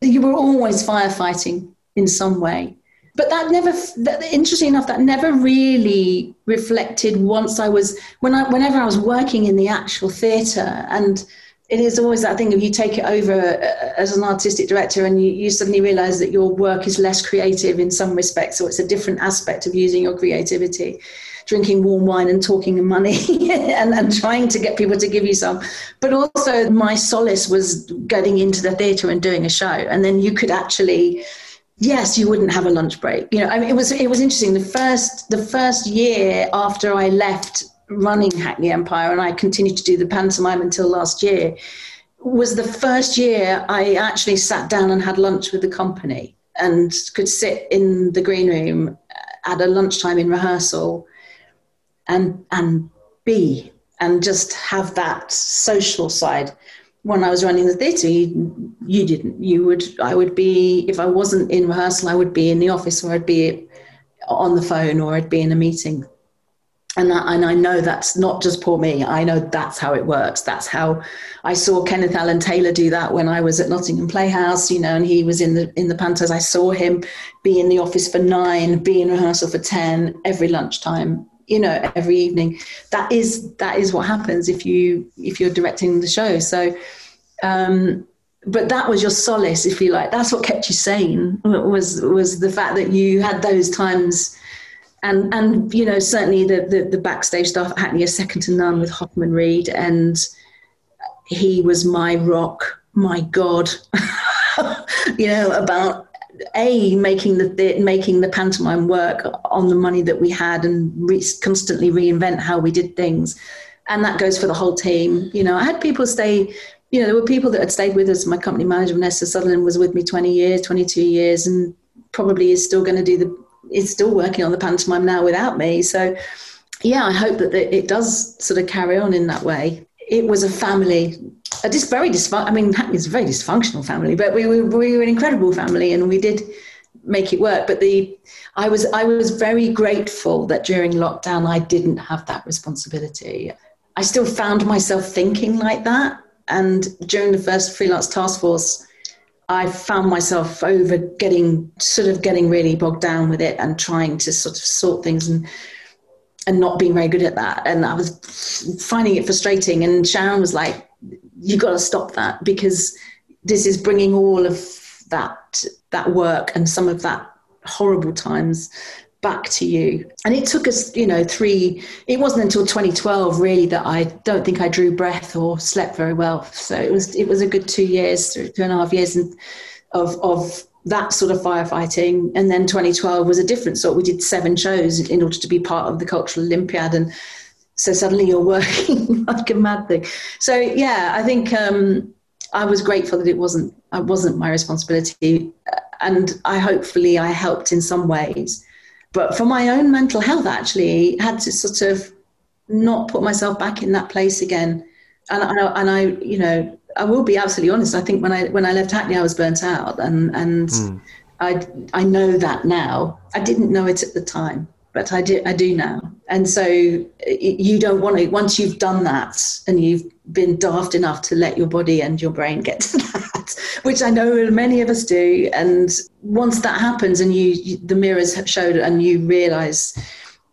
[SPEAKER 3] you were always firefighting in some way. But that never, that, interesting enough, that never really reflected once I was when I whenever I was working in the actual theatre and it is always that thing of you take it over uh, as an artistic director and you, you suddenly realize that your work is less creative in some respects or it's a different aspect of using your creativity. Drinking warm wine and talking money and, and trying to get people to give you some. But also my solace was getting into the theatre and doing a show. And then you could actually yes you wouldn't have a lunch break. You know I mean, it was it was interesting. The first the first year after i left running Hackney Empire, and I continued to do the pantomime until last year, was the first year I actually sat down and had lunch with the company and could sit in the green room at a lunchtime in rehearsal and and be and just have that social side. When I was running the theatre, you, you didn't. You would. I would be if I wasn't in rehearsal, I would be in the office, or I'd be on the phone, or I'd be in a meeting and I, and I know that's not just poor me. I know that's how it works. That's how I saw Kenneth Alan Taylor do that when I was at Nottingham Playhouse, you know, and he was in the in the pantos. I saw him be in the office for nine, be in rehearsal for ten every lunchtime, you know every evening that is that is what happens if you if you're directing the show so um but that was your solace if you like that's what kept you sane was was the fact that you had those times and and you know certainly the the, the backstage stuff at hackney is second to none with hoffman reed and he was my rock my god you know about a making the making the pantomime work on the money that we had and re- constantly reinvent how we did things. And that goes for the whole team. You know i had people stay you know there were people that had stayed with us. My company manager vanessa sutherland was with me 20 years 22 years and probably is still going to do the is still working on the pantomime now without me so yeah i hope that it does sort of carry on in that way it was a family a just very dysfunctional. I mean, it's a very dysfunctional family, but we were, we were an incredible family, and we did make it work. But the I was I was very grateful that during lockdown I didn't have that responsibility. I still found myself thinking like that, and during the first freelance task force. I found myself over getting sort of getting really bogged down with it and trying to sort of sort things and and not being very good at that. And I was finding it frustrating. And Sharon was like, you got to stop that because this is bringing all of that that work and some of that horrible times back to you. And it took us you know three it wasn't until 2012 really that i don't think i drew breath or slept very well. So it was it was a good two years two and a half years of of that sort of firefighting. And then 2012 was a different sort. We did seven shows in order to be part of the cultural olympiad. And so suddenly you're working like a mad thing. So yeah, I think um, I was grateful that it wasn't I wasn't my responsibility, and I hopefully I helped in some ways. But for my own mental health, actually, had to sort of not put myself back in that place again. And I, and I, you know, I will be absolutely honest. I think when I when I left Hackney, I was burnt out, and and mm. I I know that now. I didn't know it at the time but I do, I do now. And so you don't want to, once you've done that and you've been daft enough to let your body and your brain get to that, which I know many of us do. And once that happens and you, the mirrors showed and you realize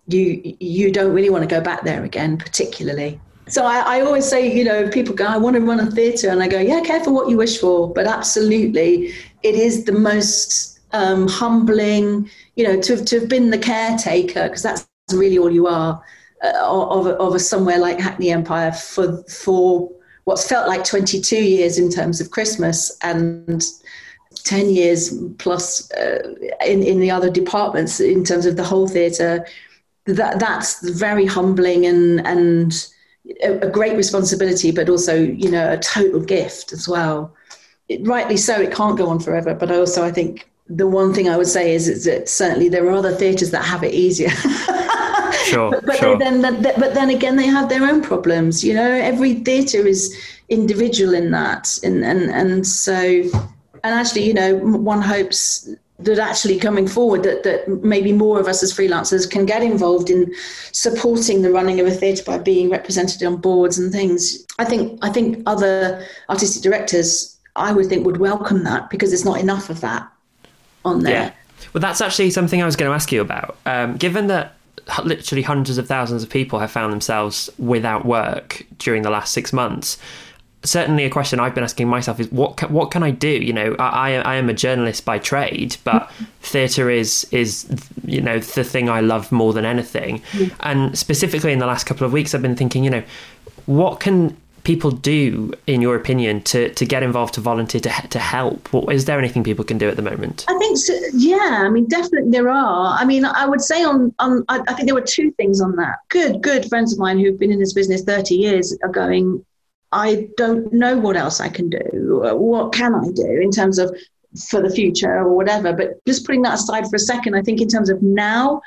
[SPEAKER 3] you, you don't really want to go back there again, particularly. So I, I always say, you know, people go, I want to run a theatre. And I go, yeah, careful what you wish for. But absolutely, it is the most um, humbling, you know, to, to have been the caretaker, because that's really all you are, uh, of, of a somewhere like Hackney Empire for, for what's felt like 22 years in terms of Christmas and 10 years plus uh, in, in the other departments in terms of the whole theatre. That, that's very humbling and, and a, great responsibility, but also, you know, a total gift as well. It, rightly so, it can't go on forever, but also I think the one thing I would say is, is that certainly there are other theatres that have it easier.
[SPEAKER 2] sure,
[SPEAKER 3] but, but
[SPEAKER 2] sure.
[SPEAKER 3] then, but then again, they have their own problems. You know, every theatre is individual in that, and and and so, and actually, you know, one hopes that actually coming forward that, that maybe more of us as freelancers can get involved in supporting the running of a theatre by being represented on boards and things. I think I think other artistic directors I would think would welcome that because there's not enough of that on there. Yeah.
[SPEAKER 2] Well, that's actually something I was going to ask you about. Um, given that literally hundreds of thousands of people have found themselves without work during the last six months, certainly a question I've been asking myself is what can, what can I do? You know, I, I am a journalist by trade, but theatre is is you know the thing I love more than anything. And specifically in the last couple of weeks, I've been thinking, you know, what can people do, in your opinion, to, to get involved, to volunteer, to, to help? What, is there anything people can do at the moment?
[SPEAKER 3] I think, so, yeah, I mean, definitely there are. I mean, I would say on, on I, I think there were two things on that. Good, good friends of mine who've been in this business 30 years are going, I don't know what else I can do. What can I do in terms of for the future or whatever? But just putting that aside for a second, I think in terms of now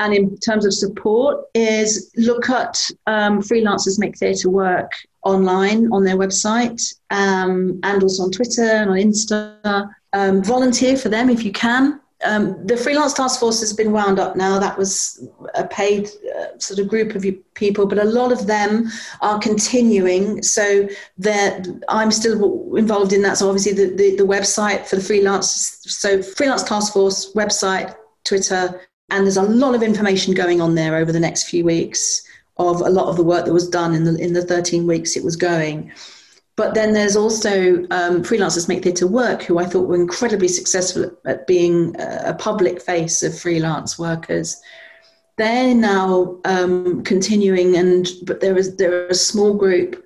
[SPEAKER 3] and in terms of support, is look at um, freelancers make theatre work online on their website um, and also on Twitter and on Insta. Um, volunteer for them if you can. Um, the freelance task force has been wound up now. That was a paid uh, sort of group of people, but a lot of them are continuing. So I'm still involved in that. So obviously the, the, the website for the freelance, so freelance task force website, Twitter, and there's a lot of information going on there over the next few weeks of a lot of the work that was done in the in the 13 weeks it was going. But then there's also um, freelancers make theatre work, who I thought were incredibly successful at being a public face of freelance workers. They're now um, continuing, and but there is there are a small group,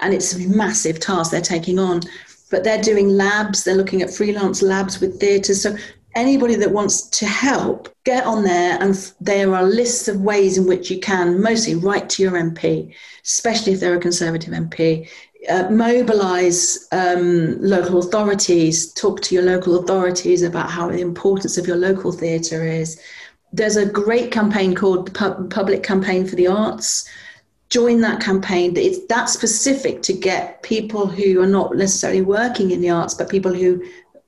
[SPEAKER 3] and it's a massive task they're taking on. But they're doing labs. They're looking at freelance labs with theatres. So anybody that wants to help, get on there, and there are lists of ways in which you can mostly write to your MP, especially if they're a Conservative MP. Uh, mobilize um, local authorities, talk to your local authorities about how the importance of your local theatre is. There's a great campaign called the Public Campaign for the Arts. Join that campaign. It's that specific to get people who are not necessarily working in the arts, but people who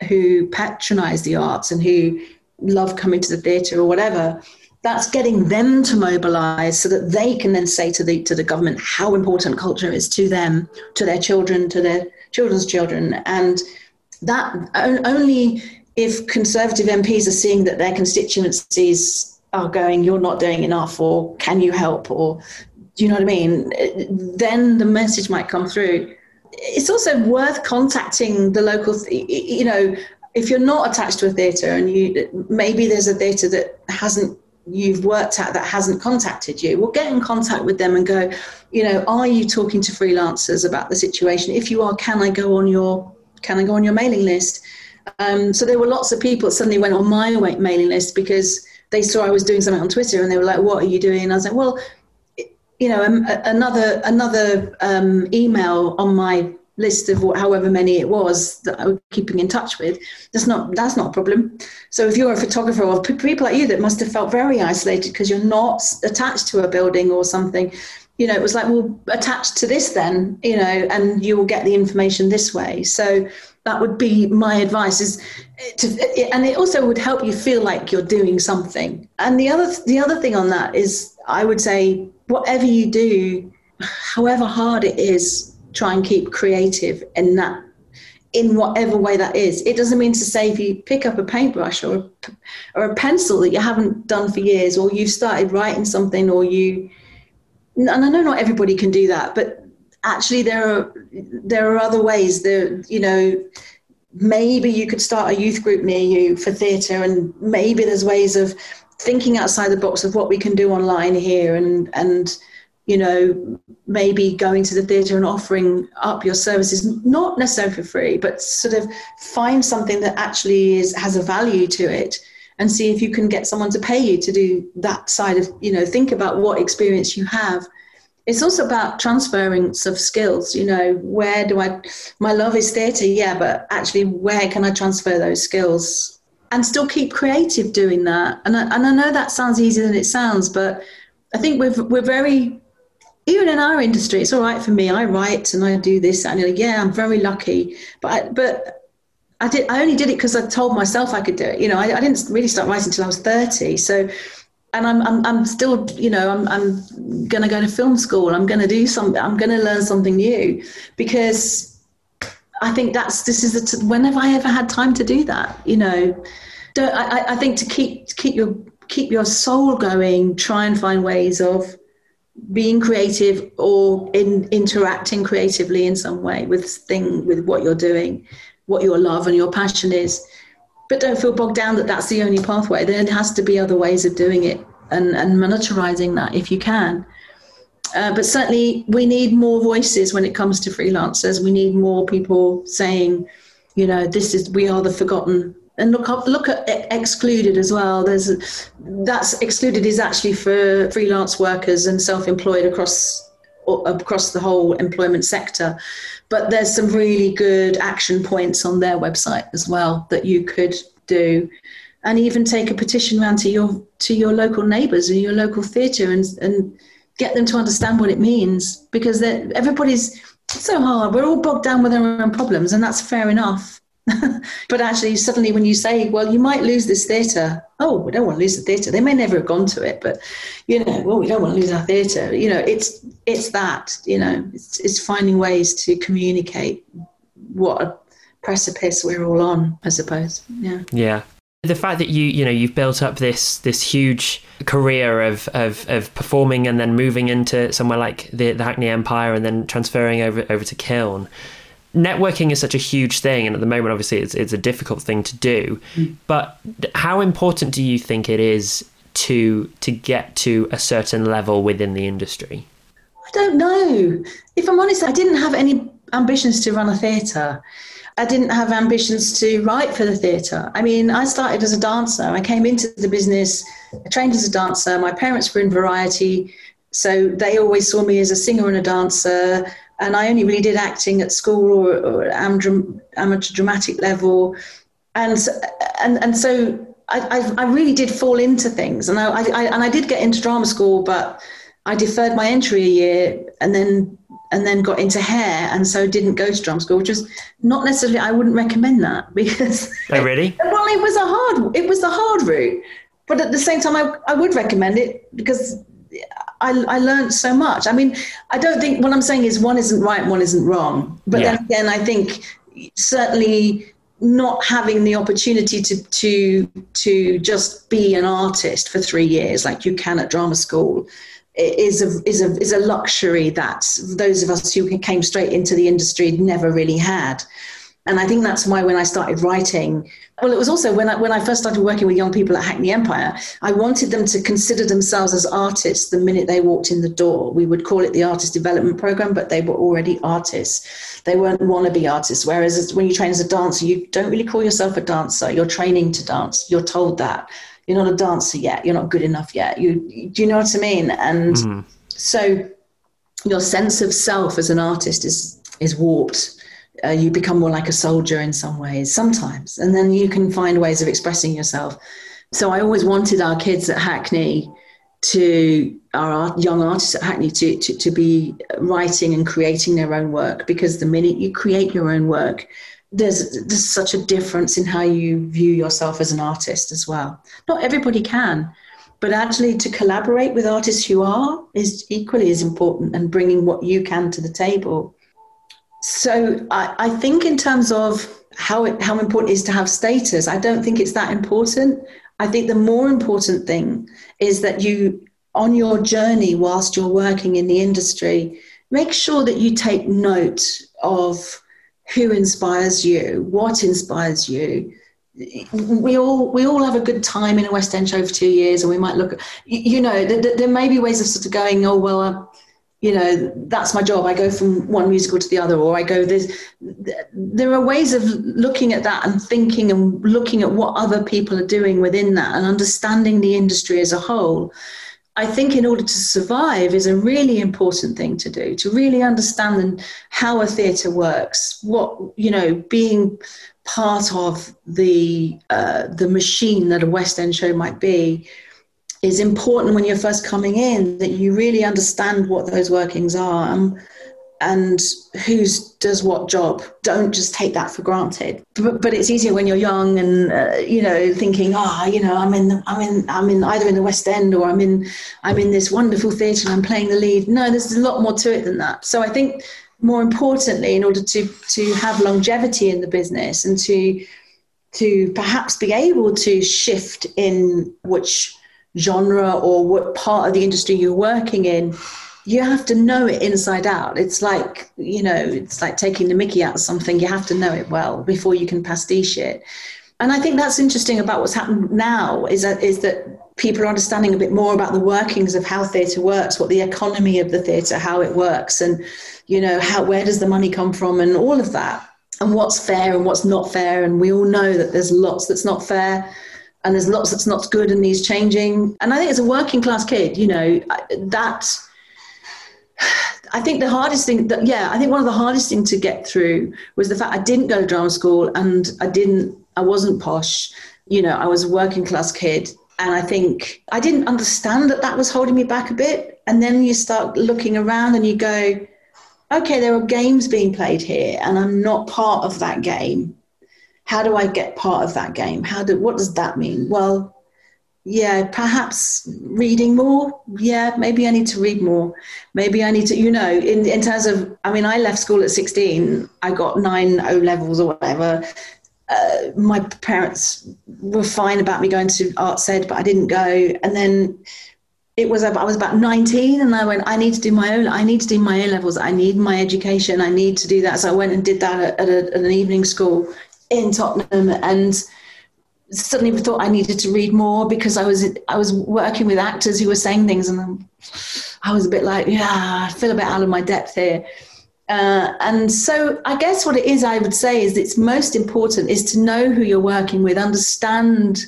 [SPEAKER 3] who patronize the arts and who love coming to the theatre or whatever that's getting them to mobilize so that they can then say to the to the government how important culture is to them to their children to their children's children. And that only if conservative MPs are seeing that their constituencies are going you're not doing enough or can you help? or do you know what I mean? Then the message might come through it's also worth contacting the local, you know, if you're not attached to a theatre and you maybe there's a theatre that hasn't you've worked at that hasn't contacted you well get in contact with them and go you know are you talking to freelancers about the situation? If you are can i go on your can i go on your mailing list? Um, so there were lots of people that suddenly went on my mailing list because they saw i was doing something on twitter and they were like what are you doing? And i was like well you know, um, another another um, email on my list of however many it was that I was keeping in touch with. That's not that's not a problem. So if you're a photographer or people like you that must have felt very isolated because you're not attached to a building or something, you know, it was like, well, attached to this then, you know, and you will get the information this way. So that would be my advice is to, and it also would help you feel like you're doing something. And the other the other thing on that is I would say whatever you do, however hard it is, try and keep creative in that in whatever way that is. It doesn't mean to say if you pick up a paintbrush or a, or a pencil that you haven't done for years, or you've started writing something, or you. And I know not everybody can do that, but actually there are there are other ways. There, you know, maybe you could start a youth group near you for theatre, and maybe there's ways of thinking outside the box of what we can do online here and and you know maybe going to the theatre and offering up your services not necessarily for free but sort of find something that actually is has a value to it and see if you can get someone to pay you to do that side of you know think about what experience you have. It's also about transference of skills you know where do i my love is theatre yeah but actually where can i transfer those skills and still keep creative doing that. And I, and I know that sounds easier than it sounds, but I think we're we're very even in our industry. It's all right for me. I write and I do this, and like, yeah, I'm very lucky. But I, but I did. I only did it because I told myself I could do it. You know, I, I didn't really start writing until I was thirty. So. And I'm, I'm, I'm still, you know, I'm, I'm going to go to film school. I'm going to do something. I'm going to learn something new because I think that's this is the t- when have I ever had time to do that? You know, don't, I, I think to keep keep your keep your soul going, try and find ways of being creative or in interacting creatively in some way with thing with what you're doing, what your love and your passion is. But don't feel bogged down that that's the only pathway. There has to be other ways of doing it and, and monetizing that if you can. Uh, but certainly, we need more voices when it comes to freelancers. We need more people saying, you know, this is we are the forgotten. And look up, look at excluded as well. There's that's excluded is actually for freelance workers and self-employed across across the whole employment sector. But there's some really good action points on their website as well that you could do and even take a petition around to your to your local neighbours and your local theatre and and get them to understand what it means because everybody's so hard. We're all bogged down with our own problems, and that's fair enough. but actually, suddenly, when you say, "Well, you might lose this theatre," oh, we don't want to lose the theatre. They may never have gone to it, but you know, well, we don't want to lose our theatre. You know, it's it's that. You know, it's it's finding ways to communicate what a precipice we're all on. I suppose. Yeah.
[SPEAKER 2] Yeah. The fact that you you know you've built up this this huge career of of, of performing and then moving into somewhere like the, the Hackney Empire and then transferring over over to Kiln. Networking is such a huge thing, and at the moment, obviously, it's it's a difficult thing to do. Mm. But how important do you think it is to to get to a certain level within the industry?
[SPEAKER 3] I don't know. If I'm honest, I didn't have any ambitions to run a theatre. I didn't have ambitions to write for the theatre. I mean, I started as a dancer. I came into the business, I trained as a dancer. My parents were in variety, so they always saw me as a singer and a dancer. And I only really did acting at school or, or amateur dramatic level. And, and, and so I, I, I really did fall into things. And I, I, and I did get into drama school, but I deferred my entry a year and then and then got into hair and so didn't go to drama school, which was not necessarily I wouldn't recommend that because
[SPEAKER 2] Oh really?
[SPEAKER 3] well it was a hard it was the hard route. But at the same time I, I would recommend it because I, I learned so much. I mean, I don't think what I'm saying is one isn't right, one isn't wrong. But yeah. then again, I think certainly not having the opportunity to to to just be an artist for three years like you can at drama school is a is a is a luxury that those of us who came straight into the industry never really had. And I think that's why when I started writing, well, it was also when I, when I first started working with young people at Hackney Empire, I wanted them to consider themselves as artists the minute they walked in the door. We would call it the artist development program, but they were already artists. They weren't wannabe artists. Whereas when you train as a dancer, you don't really call yourself a dancer. You're training to dance. You're told that you're not a dancer yet. You're not good enough yet. You do you know what I mean? And mm. so your sense of self as an artist is is warped. Uh, you become more like a soldier in some ways sometimes, and then you can find ways of expressing yourself. So I always wanted our kids at Hackney to our young artists at Hackney to, to, to be writing and creating their own work because the minute you create your own work, there's there's such a difference in how you view yourself as an artist as well. Not everybody can, but actually to collaborate with artists who are is equally as important and bringing what you can to the table. So I, I think in terms of how it, how important it is to have status, I don't think it's that important. I think the more important thing is that you on your journey whilst you're working in the industry, make sure that you take note of who inspires you, what inspires you. We all we all have a good time in a West End show for two years, and we might look. At, You know, there, there may be ways of sort of going. Oh well, uh, you know, that's my job. I go from one musical to the other, or I go this. There are ways of looking at that and thinking and looking at what other people are doing within that, and understanding the industry as a whole. I think in order to survive is a really important thing to do, to really understand how a theatre works, what, you know, being part of the, uh, the machine that a West End show might be is important when you're first coming in, that you really understand what those workings are. Um, and who does what job. Don't just take that for granted. But, but it's easier when you're young and uh, you know thinking, ah, oh, you know, I'm in, the, I'm in, I'm in either in the West End or I'm in, I'm in this wonderful theatre and I'm playing the lead. No, there's a lot more to it than that. So I think more importantly, in order to to have longevity in the business and to to perhaps be able to shift in which genre or what part of the industry you're working in you have to know it inside out. It's like, you know, it's like taking the mickey out of something. You have to know it well before you can pastiche it. And I think that's interesting about what's happened now is that, is that people are understanding a bit more about the workings of how theatre works, what the economy of the theatre, how it works, and, you know, how, where does the money come from and all of that, and what's fair and what's not fair. And we all know that there's lots that's not fair and there's lots that's not good and needs changing. And I think as a working class kid, you know, that I think the hardest thing that yeah, I think one of the hardest things to get through was the fact I didn't go to drama school and I didn't I wasn't posh. You know, I was a working class kid and I think I didn't understand that that was holding me back a bit. And then you start looking around and you go, okay, there are games being played here and I'm not part of that game. How do I get part of that game? How do what does that mean? Well, yeah, perhaps reading more. Yeah, maybe I need to read more. Maybe I need to, you know, in, in terms of, I mean, I left school at 16, I got nine O levels or whatever. uh, my parents were fine about me going to arts ed, but I didn't go. And then it was I was about 19 and I went, I need to do my own, I need to do my A levels. I need my education. I need to do that. So I went and did that at, at, a, at an evening school in Tottenham and suddenly thought I needed to read more because I was I was working with actors who were saying things and I was a bit like yeah I feel a bit out of my depth here. Uh, and so I guess what it is I would say is it's most important is to know who you're working with understand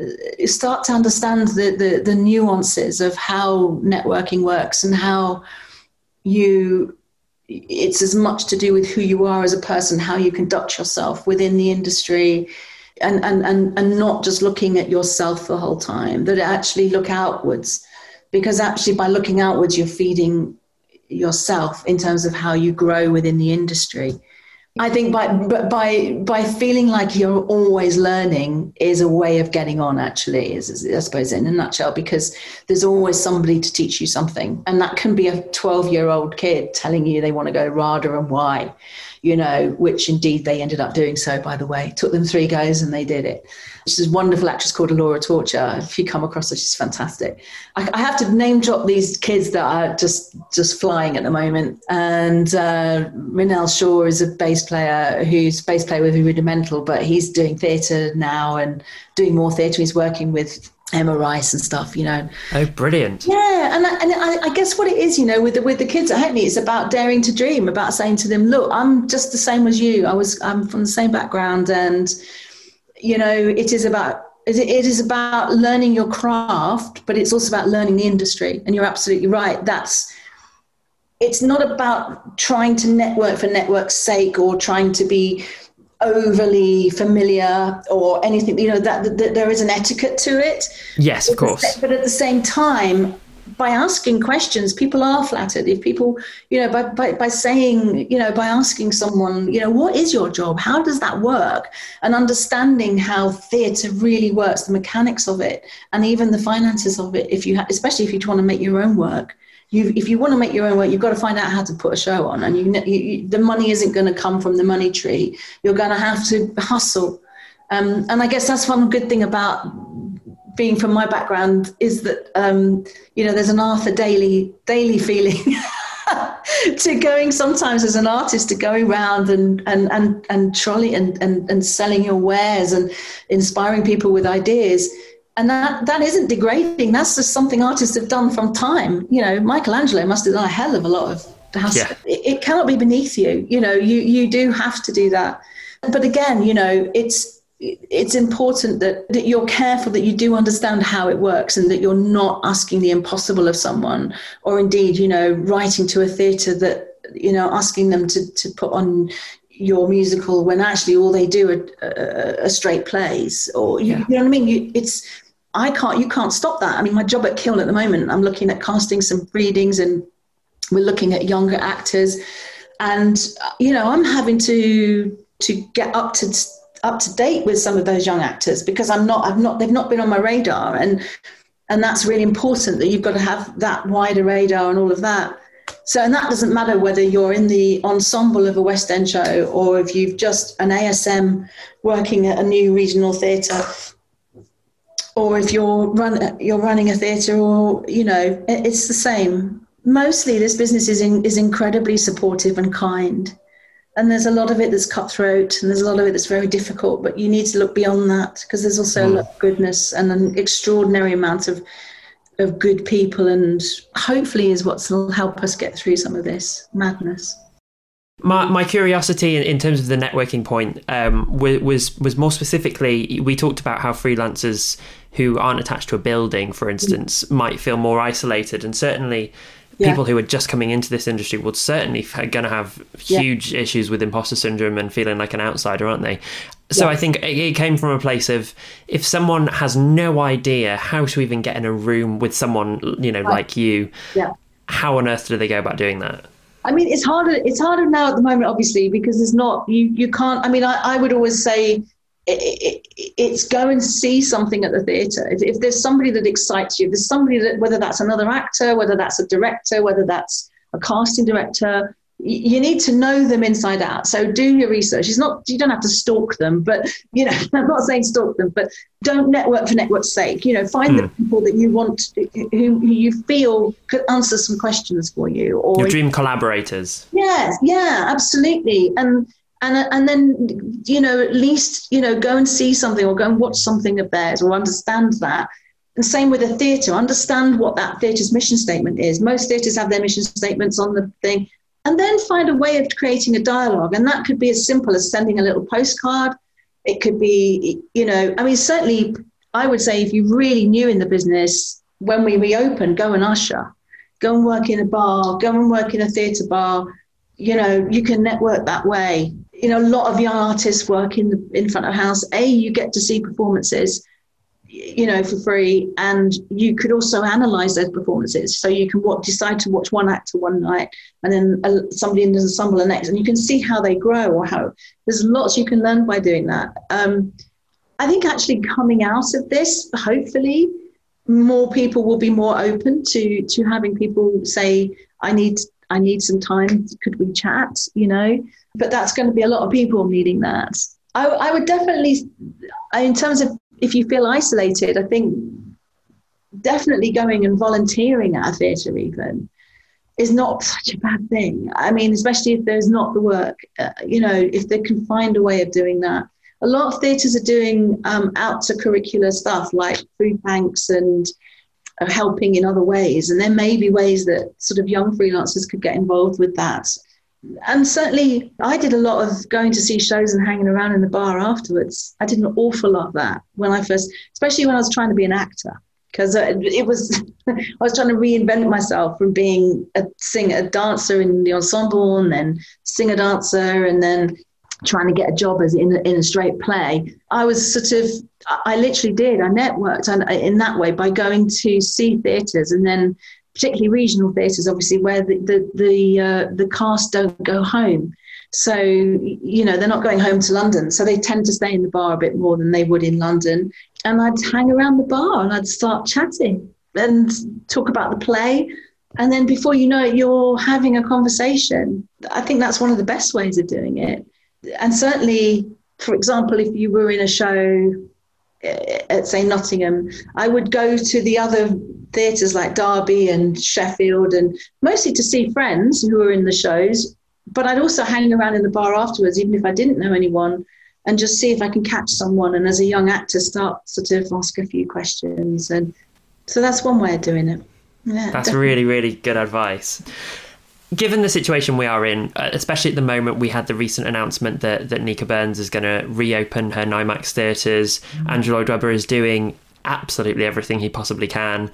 [SPEAKER 3] uh, start to understand the, the, the nuances of how networking works and how you it's as much to do with who you are as a person how you conduct yourself within the industry and, and, and, and not just looking at yourself the whole time, that actually look outwards. Because actually, by looking outwards, you're feeding yourself in terms of how you grow within the industry. I think by by by feeling like you're always learning is a way of getting on. Actually, is, is, I suppose in a nutshell, because there's always somebody to teach you something, and that can be a 12 year old kid telling you they want to go RADA and why, you know, which indeed they ended up doing so. By the way, it took them three goes and they did it. There's this wonderful actress called Laura Torcher. If you come across her, she's fantastic. I, I, have to name drop these kids that are just just flying at the moment. And uh, Shaw is a bass player who's bass player with Rudimental, but he's doing theatre now and doing more theatre. He's working with Emma Rice and stuff, you know.
[SPEAKER 2] Oh, brilliant!
[SPEAKER 3] Yeah, and I, and I, I, guess what it is, you know, with the with the kids at Hackney, it's about daring to dream, about saying to them, "Look, I'm just the same as you. I was, I'm from the same background, and you know, it is about it is about learning your craft, but it's also about learning the industry. And you're absolutely right. That's it's not about trying to network for network's sake or trying to be overly familiar or anything you know that, that, there is an etiquette to it
[SPEAKER 2] yes of course
[SPEAKER 3] but at the same time by asking questions, people are flattered. If people, you know, by, by, by saying, you know, by asking someone, you know, what is your job? How does that work? And understanding how theatre really works, the mechanics of it, and even the finances of it, if you ha- especially if you want to make your own work. You, if you want to make your own work, you've got to find out how to put a show on, and you, you, the money isn't going to come from the money tree. You're going to have to hustle, um, and I guess that's one good thing about being from my background is that um, you know there's an Arthur Daily Daley feeling to going sometimes as an artist to going around and and and and trolley and, and and selling your wares and inspiring people with ideas and that that isn't degrading. That's just something artists have done from time. You know michelangelo must have done a hell of a lot of yeah. it, it cannot be beneath you. You know you you do have to do that. But again you know it's it's important that, that you're careful that you do understand how it works and that you're not asking the impossible of someone or indeed you know writing to a theatre that you know asking them to, to put on your musical when actually all they do are, uh, are straight plays or you, yeah. you know what i mean? You, it's i can't you can't stop that. I mean my job at kiln at the moment i'm looking at casting some readings and we're looking at younger actors. And you know i'm having to to get up to up to date with some of those young actors because I'm not, I've not, they've not been on my radar, and and that's really important that you've got to have that wider radar and all of that. So, and that doesn't matter whether you're in the ensemble of a West End show or if you've just an ASM working at a new regional theatre, or if you're run you're running a theatre, or you know, it's the same. Mostly, this business is in, is incredibly supportive and kind and there's a lot of it that's cutthroat and there's a lot of it that's very difficult but you need to look beyond that because there's also mm. a hmm. lot of goodness and an extraordinary amount of of good people and hopefully is what will help us get through some of this madness
[SPEAKER 2] my, my curiosity in, in terms of the networking point um, was was more specifically we talked about how freelancers who aren't attached to a building, for instance, mm. might feel more isolated, and certainly yeah. people who are just coming into this industry would certainly going to have huge yeah. issues with imposter syndrome and feeling like an outsider, aren't they? So yeah. I think it came from a place of if someone has no idea how to even get in a room with someone, you know, right. like you,
[SPEAKER 3] yeah.
[SPEAKER 2] how on earth do they go about doing that?
[SPEAKER 3] I mean, it's harder. It's harder now at the moment, obviously, because there's not you. You can't. I mean, I, I would always say it, it, it's go and see something at the theatre. If, if, there's somebody that excites you, there's somebody that, whether that's another actor, whether that's a director, whether that's a casting director, you need to know them inside out. So do your research. It's not you don't have to stalk them, but you know I'm not saying stalk them, but don't network for network's sake. You know, find the hmm. people that you want, who, who you feel could answer some questions for you,
[SPEAKER 2] or your dream collaborators.
[SPEAKER 3] Yes, yeah, absolutely, and and uh, and then you know at least you know go and see something or go and watch something of theirs or understand that. And same with a theatre. Understand what that theatre's mission statement is. Most theatres have their mission statements on the thing and then find a way of creating a dialogue. And that could be as simple as sending a little postcard. It could be, you know, I mean, certainly, I would say if you're really new in the business, when we reopen, go and usher, go and work in a bar, go and work in a theatre bar. You know, you can network that way. You know, a lot of young artists work in the in front of house. A, you get to see performances you know, for free. And you could also analyze those performances. So you can what, decide to watch one actor one night and then uh, somebody in the ensemble the next, and you can see how they grow or how there's lots you can learn by doing that. Um, I think actually coming out of this, hopefully, more people will be more open to to having people say, "I need I need some time. Could we chat?" You know, but that's going to be a lot of people needing that. I, I would definitely, in terms of if you feel isolated, I think definitely going and volunteering at a theatre even is not such a bad thing. I mean, especially if there's not the work, uh, you know, if they can find a way of doing that. A lot of theatres are doing um, out to curricular stuff like food banks and uh, helping in other ways. And there may be ways that sort of young freelancers could get involved with that and certainly I did a lot of going to see shows and hanging around in the bar afterwards. I did an awful lot of that when I first, especially when I was trying to be an actor, because it was I was trying to reinvent myself from being a singer, a dancer in the ensemble, and then singer dancer, and then trying to get a job as in a, in a straight play. I was sort of I literally did. I networked in that way by going to see theatres and then particularly regional theatres, obviously, where the the the, uh, the cast don't go home. So you know they're not going home to London, so they tend to stay in the bar a bit more than they would in London. And I'd hang around the bar and I'd start chatting and talk about the play. And then before you know it, you're having a conversation. I think that's one of the best ways of doing it. And certainly, for example, if you were in a show eh, at say Nottingham, I would go to the other theatres like Derby and Sheffield, and mostly to see friends who were in the shows. But I'd also hang around in the bar afterwards, even if I didn't know anyone, and just see if I can catch someone. And as a young actor, start sort of ask a few questions. And so that's one way of doing it.
[SPEAKER 2] Yeah, that's definitely. really, really good advice given the situation we are in, uh, especially at the moment, we had the recent announcement that, that Nica Burns is going to reopen her NIMAX theatres. Mm-hmm. Andrew Lloyd Webber is doing absolutely everything he possibly can.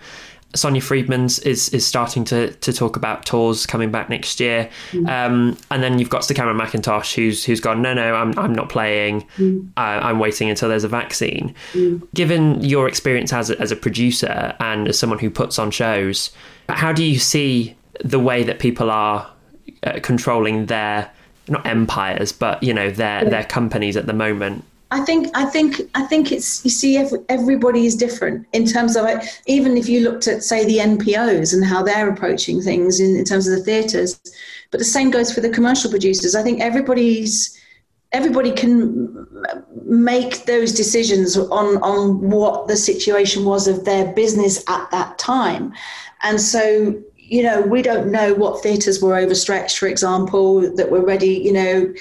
[SPEAKER 2] Sonia Friedman's is is starting to to talk about tours coming back next year, mm. um, and then you've got Sir Cameron Mackintosh who's who's gone. No, no, I'm I'm not playing. Mm. Uh, I'm waiting until there's a vaccine. Mm. Given your experience as a, as a producer and as someone who puts on shows, how do you see the way that people are uh, controlling their not empires, but you know their their companies at the moment?
[SPEAKER 3] I think I think I think it's you see every, everybody is different in terms of it. Even if you looked at say the NPOs and how they're approaching things in, in terms of the theatres, but the same goes for the commercial producers. I think everybody's everybody can make those decisions on on what the situation was of their business at that time, and so you know we don't know what theatres were overstretched, for example, that were ready. You know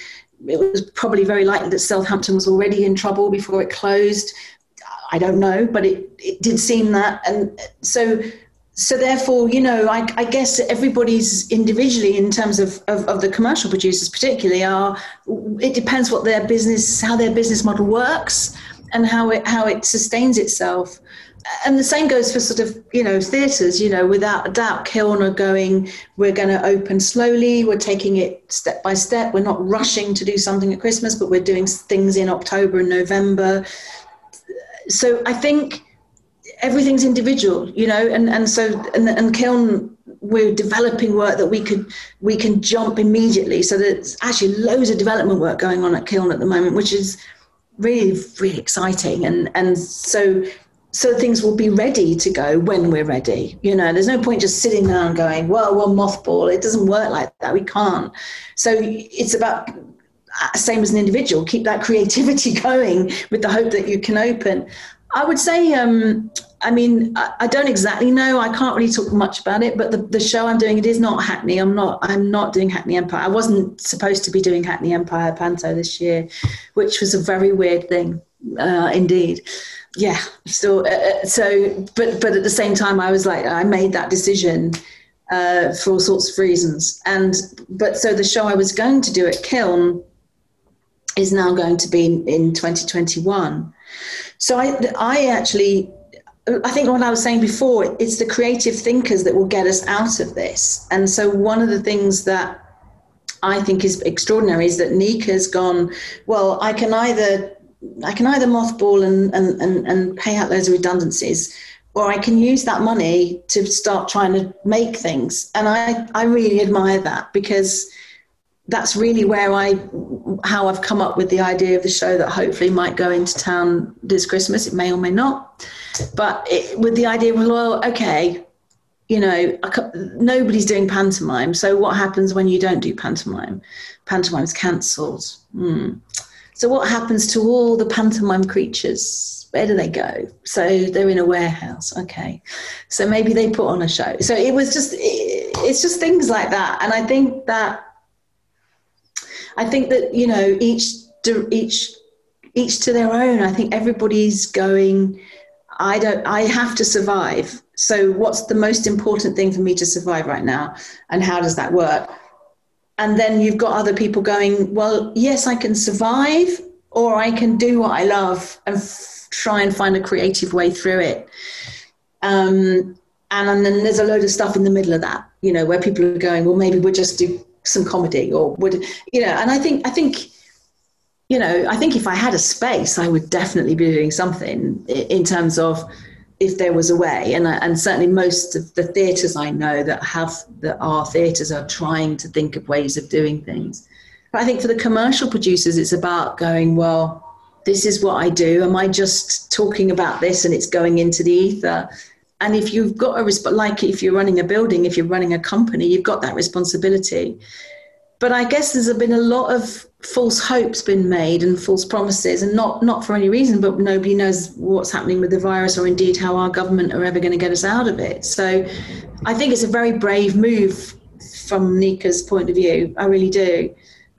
[SPEAKER 3] it was probably very likely that Southampton was already in trouble before it closed. I don't know, but it, it did seem that. And so, so therefore, you know, I, I guess everybody's individually in terms of, of, of, the commercial producers, particularly, are it depends what their business, how their business model works, and how it how it sustains itself and the same goes for sort of you know theatres you know without a doubt kiln are going we're going to open slowly we're taking it step by step we're not rushing to do something at christmas but we're doing things in october and november. So i think everything's individual you know and and so and, and kiln we're developing work that we could we can jump immediately. So there's actually loads of development work going on at kiln at the moment which is really really exciting. And and so so things will be ready to go when we're ready. You know, there's no point just sitting there and going, well, we'll mothball. It doesn't work like that. We can't. So it's about uh, same as an individual, keep that creativity going with the hope that you can open. I would say, um, I mean, I, I, don't exactly know. I can't really talk much about it, but the, the show I'm doing, it is not Hackney. I'm not. I'm not doing Hackney Empire. I wasn't supposed to be doing Hackney Empire Panto this year, which was a very weird thing, uh, indeed yeah. So uh, uh, so but but at the same time i was like i made that decision uh, for all sorts of reasons. And but so the show i was going to do at kiln is now going to be in, in 2021 so i i actually I think what I was saying before, it's the creative thinkers that will get us out of this. And so, one of the things that I think is extraordinary is that Nica's gone, well, I can either I can either mothball and, and, and, and pay out those redundancies, or I can use that money to start trying to make things. And I, I really admire that because that's really where I, how I've come up with the idea of the show that hopefully might go into town this Christmas. It may or may not. But it, with the idea, of, well, okay, you know, nobody's doing pantomime. So what happens when you don't do pantomime? Pantomime's cancelled. Hmm. So, what happens to all the pantomime creatures? Where do they go? So, they're in a warehouse. Okay. So, maybe they put on a show. So, it was just, it's just things like that. And I think that, I think that, you know, each, each, each to their own. I think everybody's going, I don't, I have to survive. So, what's the most important thing for me to survive right now? And how does that work? And then you've got other people going well yes i can survive or i can do what i love and f- try and find a creative way through it. Um, and, and then there's a load of stuff in the middle of that you know where people are going well maybe we'll just do some comedy or would you know and i think i think you know i think if i had a space i would definitely be doing something in terms of if there was a way, and and certainly most of the theatres I know that have that are theatres are trying to think of ways of doing things. But I think for the commercial producers, it's about going well. This is what I do. Am I just talking about this and it's going into the ether? And if you've got a resp- like if you're running a building, if you're running a company, you've got that responsibility. But I guess there's been a lot of false hopes been made and false promises, and not not for any reason, but nobody knows what's happening with the virus or indeed how our government are ever going to get us out of it. So, I think it's a very brave move from Nica's point of view. I really do,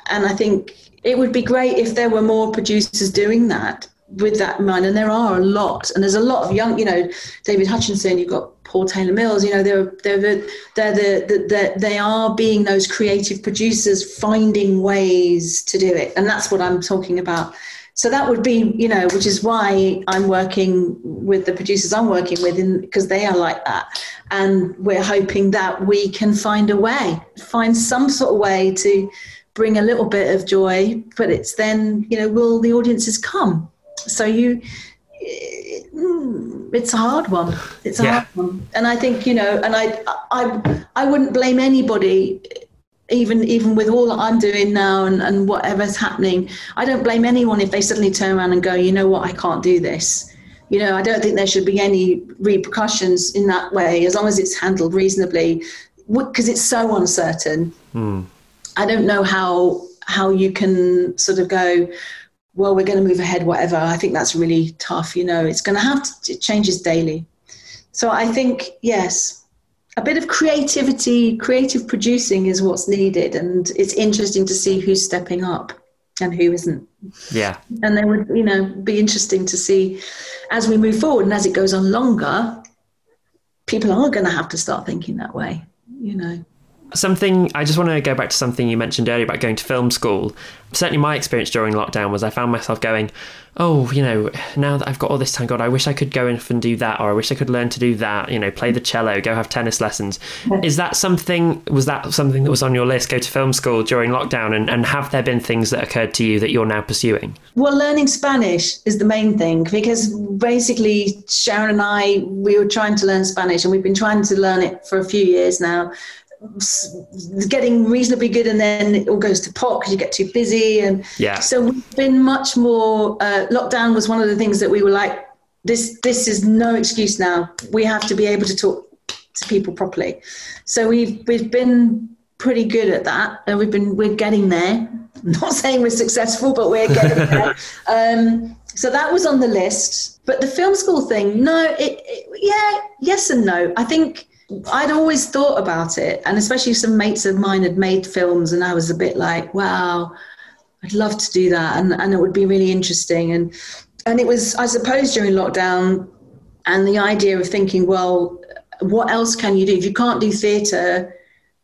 [SPEAKER 3] and I think it would be great if there were more producers doing that with that in mind, and there are a lot, and there's a lot of young, you know, David Hutchinson, you've got Paul Taylor Mills, you know, they're they're the, they're the, the, they are being those creative producers finding ways to do it, and that's what I'm talking about. So that would be, you know, which is why I'm working with the producers I'm working with, because they are like that, and we're hoping that we can find a way, find some sort of way to bring a little bit of joy, but it's then, you know, will the audiences come? So you, it's a hard one. It's a yeah. hard one, and I think you know, and I, I, I wouldn't blame anybody, even even with all that I'm doing now and and whatever's happening. I don't blame anyone if they suddenly turn around and go, you know what, I can't do this. You know, I don't think there should be any repercussions in that way as long as it's handled reasonably, because it's so uncertain. Hmm. I don't know how how you can sort of go well, we're going to move ahead, whatever. I think that's really tough. You know, it's going to have to, it changes daily. So I think, yes, a bit of creativity, creative producing is what's needed. And it's interesting to see who's stepping up and who isn't.
[SPEAKER 2] Yeah.
[SPEAKER 3] And then would, you know, be interesting to see as we move forward and as it goes on longer, people are going to have to start thinking that way, you know.
[SPEAKER 2] Something I just want to go back to something you mentioned earlier about going to film school. Certainly, my experience during lockdown was I found myself going, "Oh, you know, now that I've got all this time, God, I wish I could go in and do that, or I wish I could learn to do that. You know, play the cello, go have tennis lessons." Is that something? Was that something that was on your list? Go to film school during lockdown, and, and have there been things that occurred to you that you're now pursuing?
[SPEAKER 3] Well, learning Spanish is the main thing because basically Sharon and I we were trying to learn Spanish, and we've been trying to learn it for a few years now getting reasonably good and then it all goes to pot because you get too busy and
[SPEAKER 2] yeah
[SPEAKER 3] so we've been much more uh, lockdown was one of the things that we were like this this is no excuse now. We have to be able to talk to people properly. So we've we've been pretty good at that, and we've been we're getting there. not saying we're successful, but we're getting there. Um, so that was on the list. But the film school thing, no, it, it, yeah, yes and no. I think I'd always thought about it, and especially some mates of mine had made films, and I was a bit like, wow, I'd love to do that, and, and it would be really interesting. And and it was, I suppose, during lockdown, and the idea of thinking, well, what else can you do if you can't do theatre?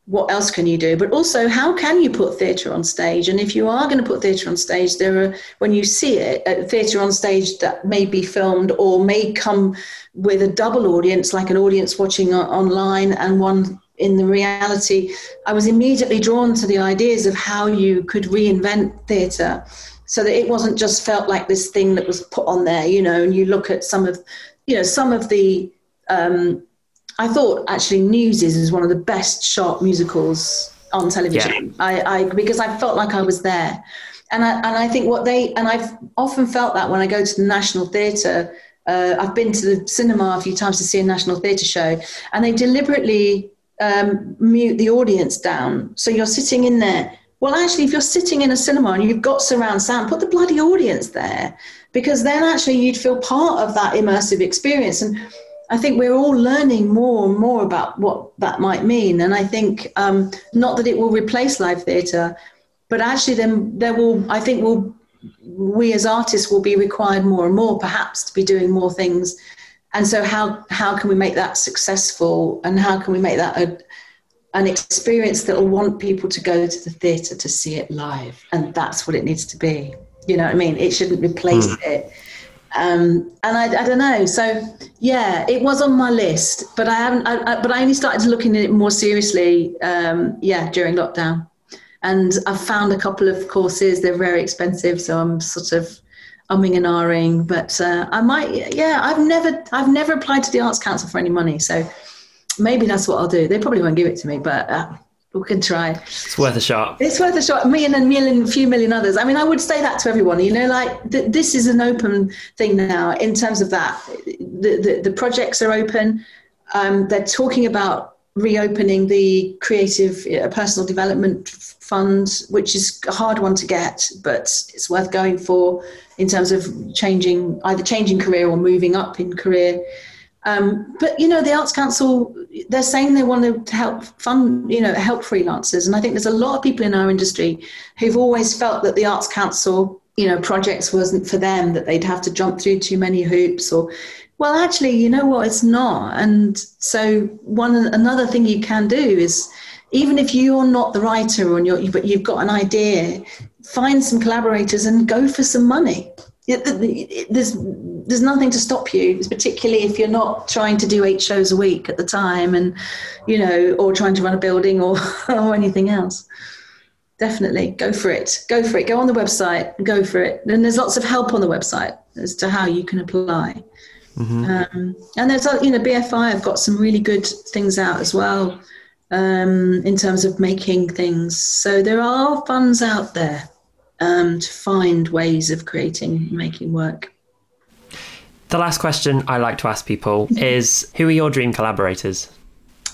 [SPEAKER 3] What else can you do? But also, how can you put theatre on stage? And if you are going to put theatre on stage, there are, when you see it, a theatre on stage that may be filmed or may come with a double audience, like an audience watching online and one in the reality, I was immediately drawn to the ideas of how you could reinvent theatre so that it wasn't just felt like this thing that was put on there, you know, and you look at some of, you know, some of the, um, I thought actually Newsies is one of the best shot musicals on television. Yeah. I, I because I felt like I was there, and I and I think what they and I've often felt that when I go to the National Theatre. Uh, I've been to the cinema a few times to see a National Theatre show, and they deliberately um, mute the audience down. So you're sitting in there. Well, actually, if you're sitting in a cinema and you've got surround sound, put the bloody audience there, because then actually you'd feel part of that immersive experience. And I think we're all learning more and more about what that might mean. And I think um, not that it will replace live theatre, but actually then there will, I think will we as artists will be required more and more perhaps to be doing more things. And so how, how can we make that successful and how can we make that a, an experience that will want people to go to the theatre to see it live? And that's what it needs to be. You know what I mean? It shouldn't replace mm. it um, and I, I, don't know. So yeah, it was on my list, but I haven't. I, I, but I only started looking at it more seriously. Um, yeah, during lockdown, and I've found a couple of courses. They're very expensive, so I'm sort of umming and ahhing. But uh, I might. Yeah, I've never. I've never applied to the Arts Council for any money, so maybe that's what I'll do. They probably won't give it to me, but. Uh, we can try.
[SPEAKER 2] It's worth a shot.
[SPEAKER 3] It's worth a shot. Me and a million, few million others. I mean, I would say that to everyone. You know, like th- this is an open thing now in terms of that. The the, the projects are open. Um, they're talking about reopening the creative uh, personal development fund, which is a hard one to get, but it's worth going for in terms of changing either changing career or moving up in career. Um, but you know, the Arts Council, they're saying they want to help fund, you know, help freelancers, and I think there's a lot of people in our industry who've always felt that the Arts Council, you know, projects wasn't for them, that they'd have to jump through too many hoops, or well, actually, you know what, it's not. And so, one another thing you can do is, even if you're not the writer, and you're, but you've got an idea, find some collaborators and go for some money. There's there's nothing to stop you, particularly if you're not trying to do eight shows a week at the time, and you know, or trying to run a building or or anything else. Definitely go for it. Go for it. Go on the website. Go for it. And there's lots of help on the website as to how you can apply. Mm-hmm. Um, and there's you know BFI have got some really good things out as well um, in terms of making things. So there are funds out there um, to find ways of creating, making work.
[SPEAKER 2] The last question I like to ask people is who are your dream collaborators?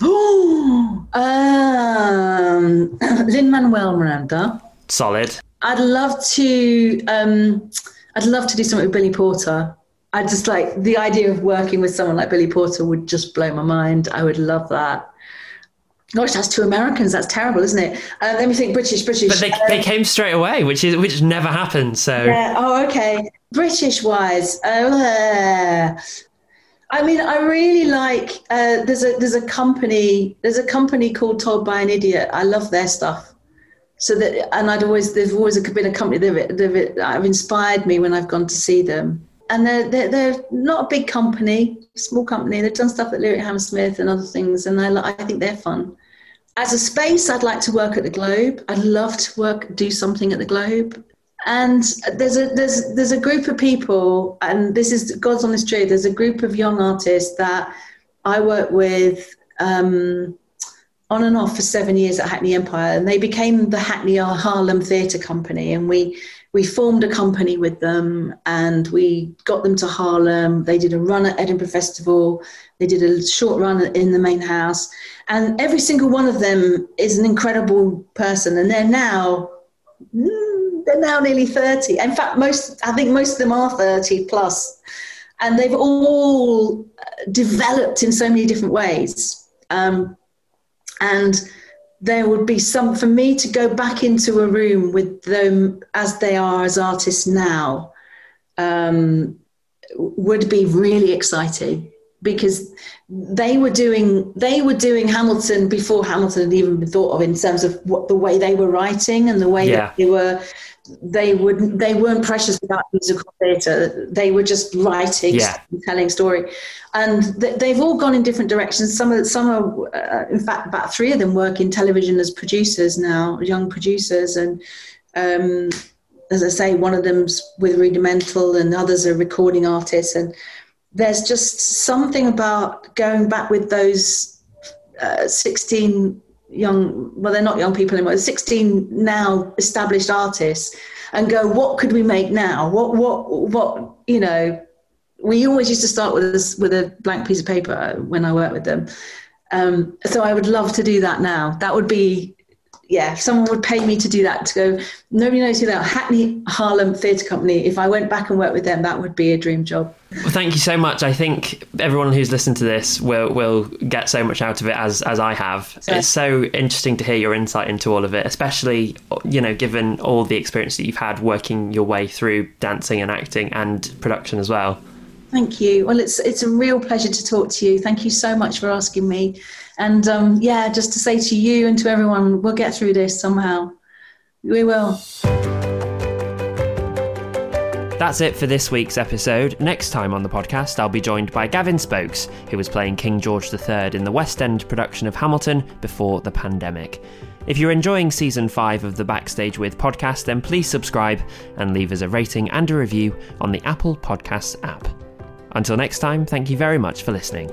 [SPEAKER 3] Oh, um, Lin Manuel Miranda.
[SPEAKER 2] Solid.
[SPEAKER 3] I'd love to. Um, I'd love to do something with Billy Porter. I just like the idea of working with someone like Billy Porter would just blow my mind. I would love that. Gosh, that's two Americans. That's terrible, isn't it? Uh, let me think. British, British.
[SPEAKER 2] But they, uh, they came straight away, which is which never happened. So
[SPEAKER 3] yeah. Oh, okay. British wise, uh, I mean, I really like. Uh, there's a there's a company there's a company called Told by an Idiot. I love their stuff. So that and I'd always there's always been a company that they've, have inspired me when I've gone to see them. And they're, they're they're not a big company, small company. They've done stuff at Lyric Hammersmith and other things, and I think they're fun. As a space, I'd like to work at the Globe. I'd love to work do something at the Globe and there's a there's there's a group of people and this is god's honest truth there's a group of young artists that i work with um, on and off for seven years at hackney empire and they became the hackney harlem theatre company and we we formed a company with them and we got them to Harlem. They did a run at Edinburgh Festival. They did a short run in the main house. And every single one of them is an incredible person. And they're now, mm, they're now nearly 30. In fact, most, I think most of them are 30 plus. And they've all developed in so many different ways. Um, and there would be some for me to go back into a room with them as they are as artists now um, would be really exciting because they were doing they were doing Hamilton before Hamilton had even been thought of in terms of what the way they were writing and the way yeah. that they were they would they weren't precious about musical theatre. They were just writing, yeah. telling story, and they've all gone in different directions. Some of some are, uh, in fact, about three of them work in television as producers now, young producers, and um, as I say, one of them's with Rudimental, and others are recording artists. And there's just something about going back with those uh, 16 young well they're not young people anymore. 16 now established artists and go what could we make now? What what what you know? We always used to start with a, with a blank piece of paper when i worked with them. Um, so i would love to do that now. That would be yeah, if someone would pay me to do that, to go, nobody knows who they are, Hackney Harlem Theatre Company, if I went back and worked with them, that would be a dream job.
[SPEAKER 2] Well, thank you so much. I think everyone who's listened to this will will get so much out of it as as I have. It's so interesting to hear your insight into all of it, especially you know, given all the experience that you've had working your way through dancing and acting and production as well.
[SPEAKER 3] Thank you. Well, it's it's a real pleasure to talk to you. Thank you so much for asking me. And um, yeah, just to say to you and to everyone, we'll get through this somehow. We will.
[SPEAKER 2] That's it for this week's episode. Next time on the podcast, I'll be joined by Gavin Spokes, who was playing King George III in the West End production of Hamilton before the pandemic. If you're enjoying season 5 of the Backstage with podcast, then please subscribe and leave us a rating and a review on the Apple Podcasts app. Until next time, thank you very much for listening.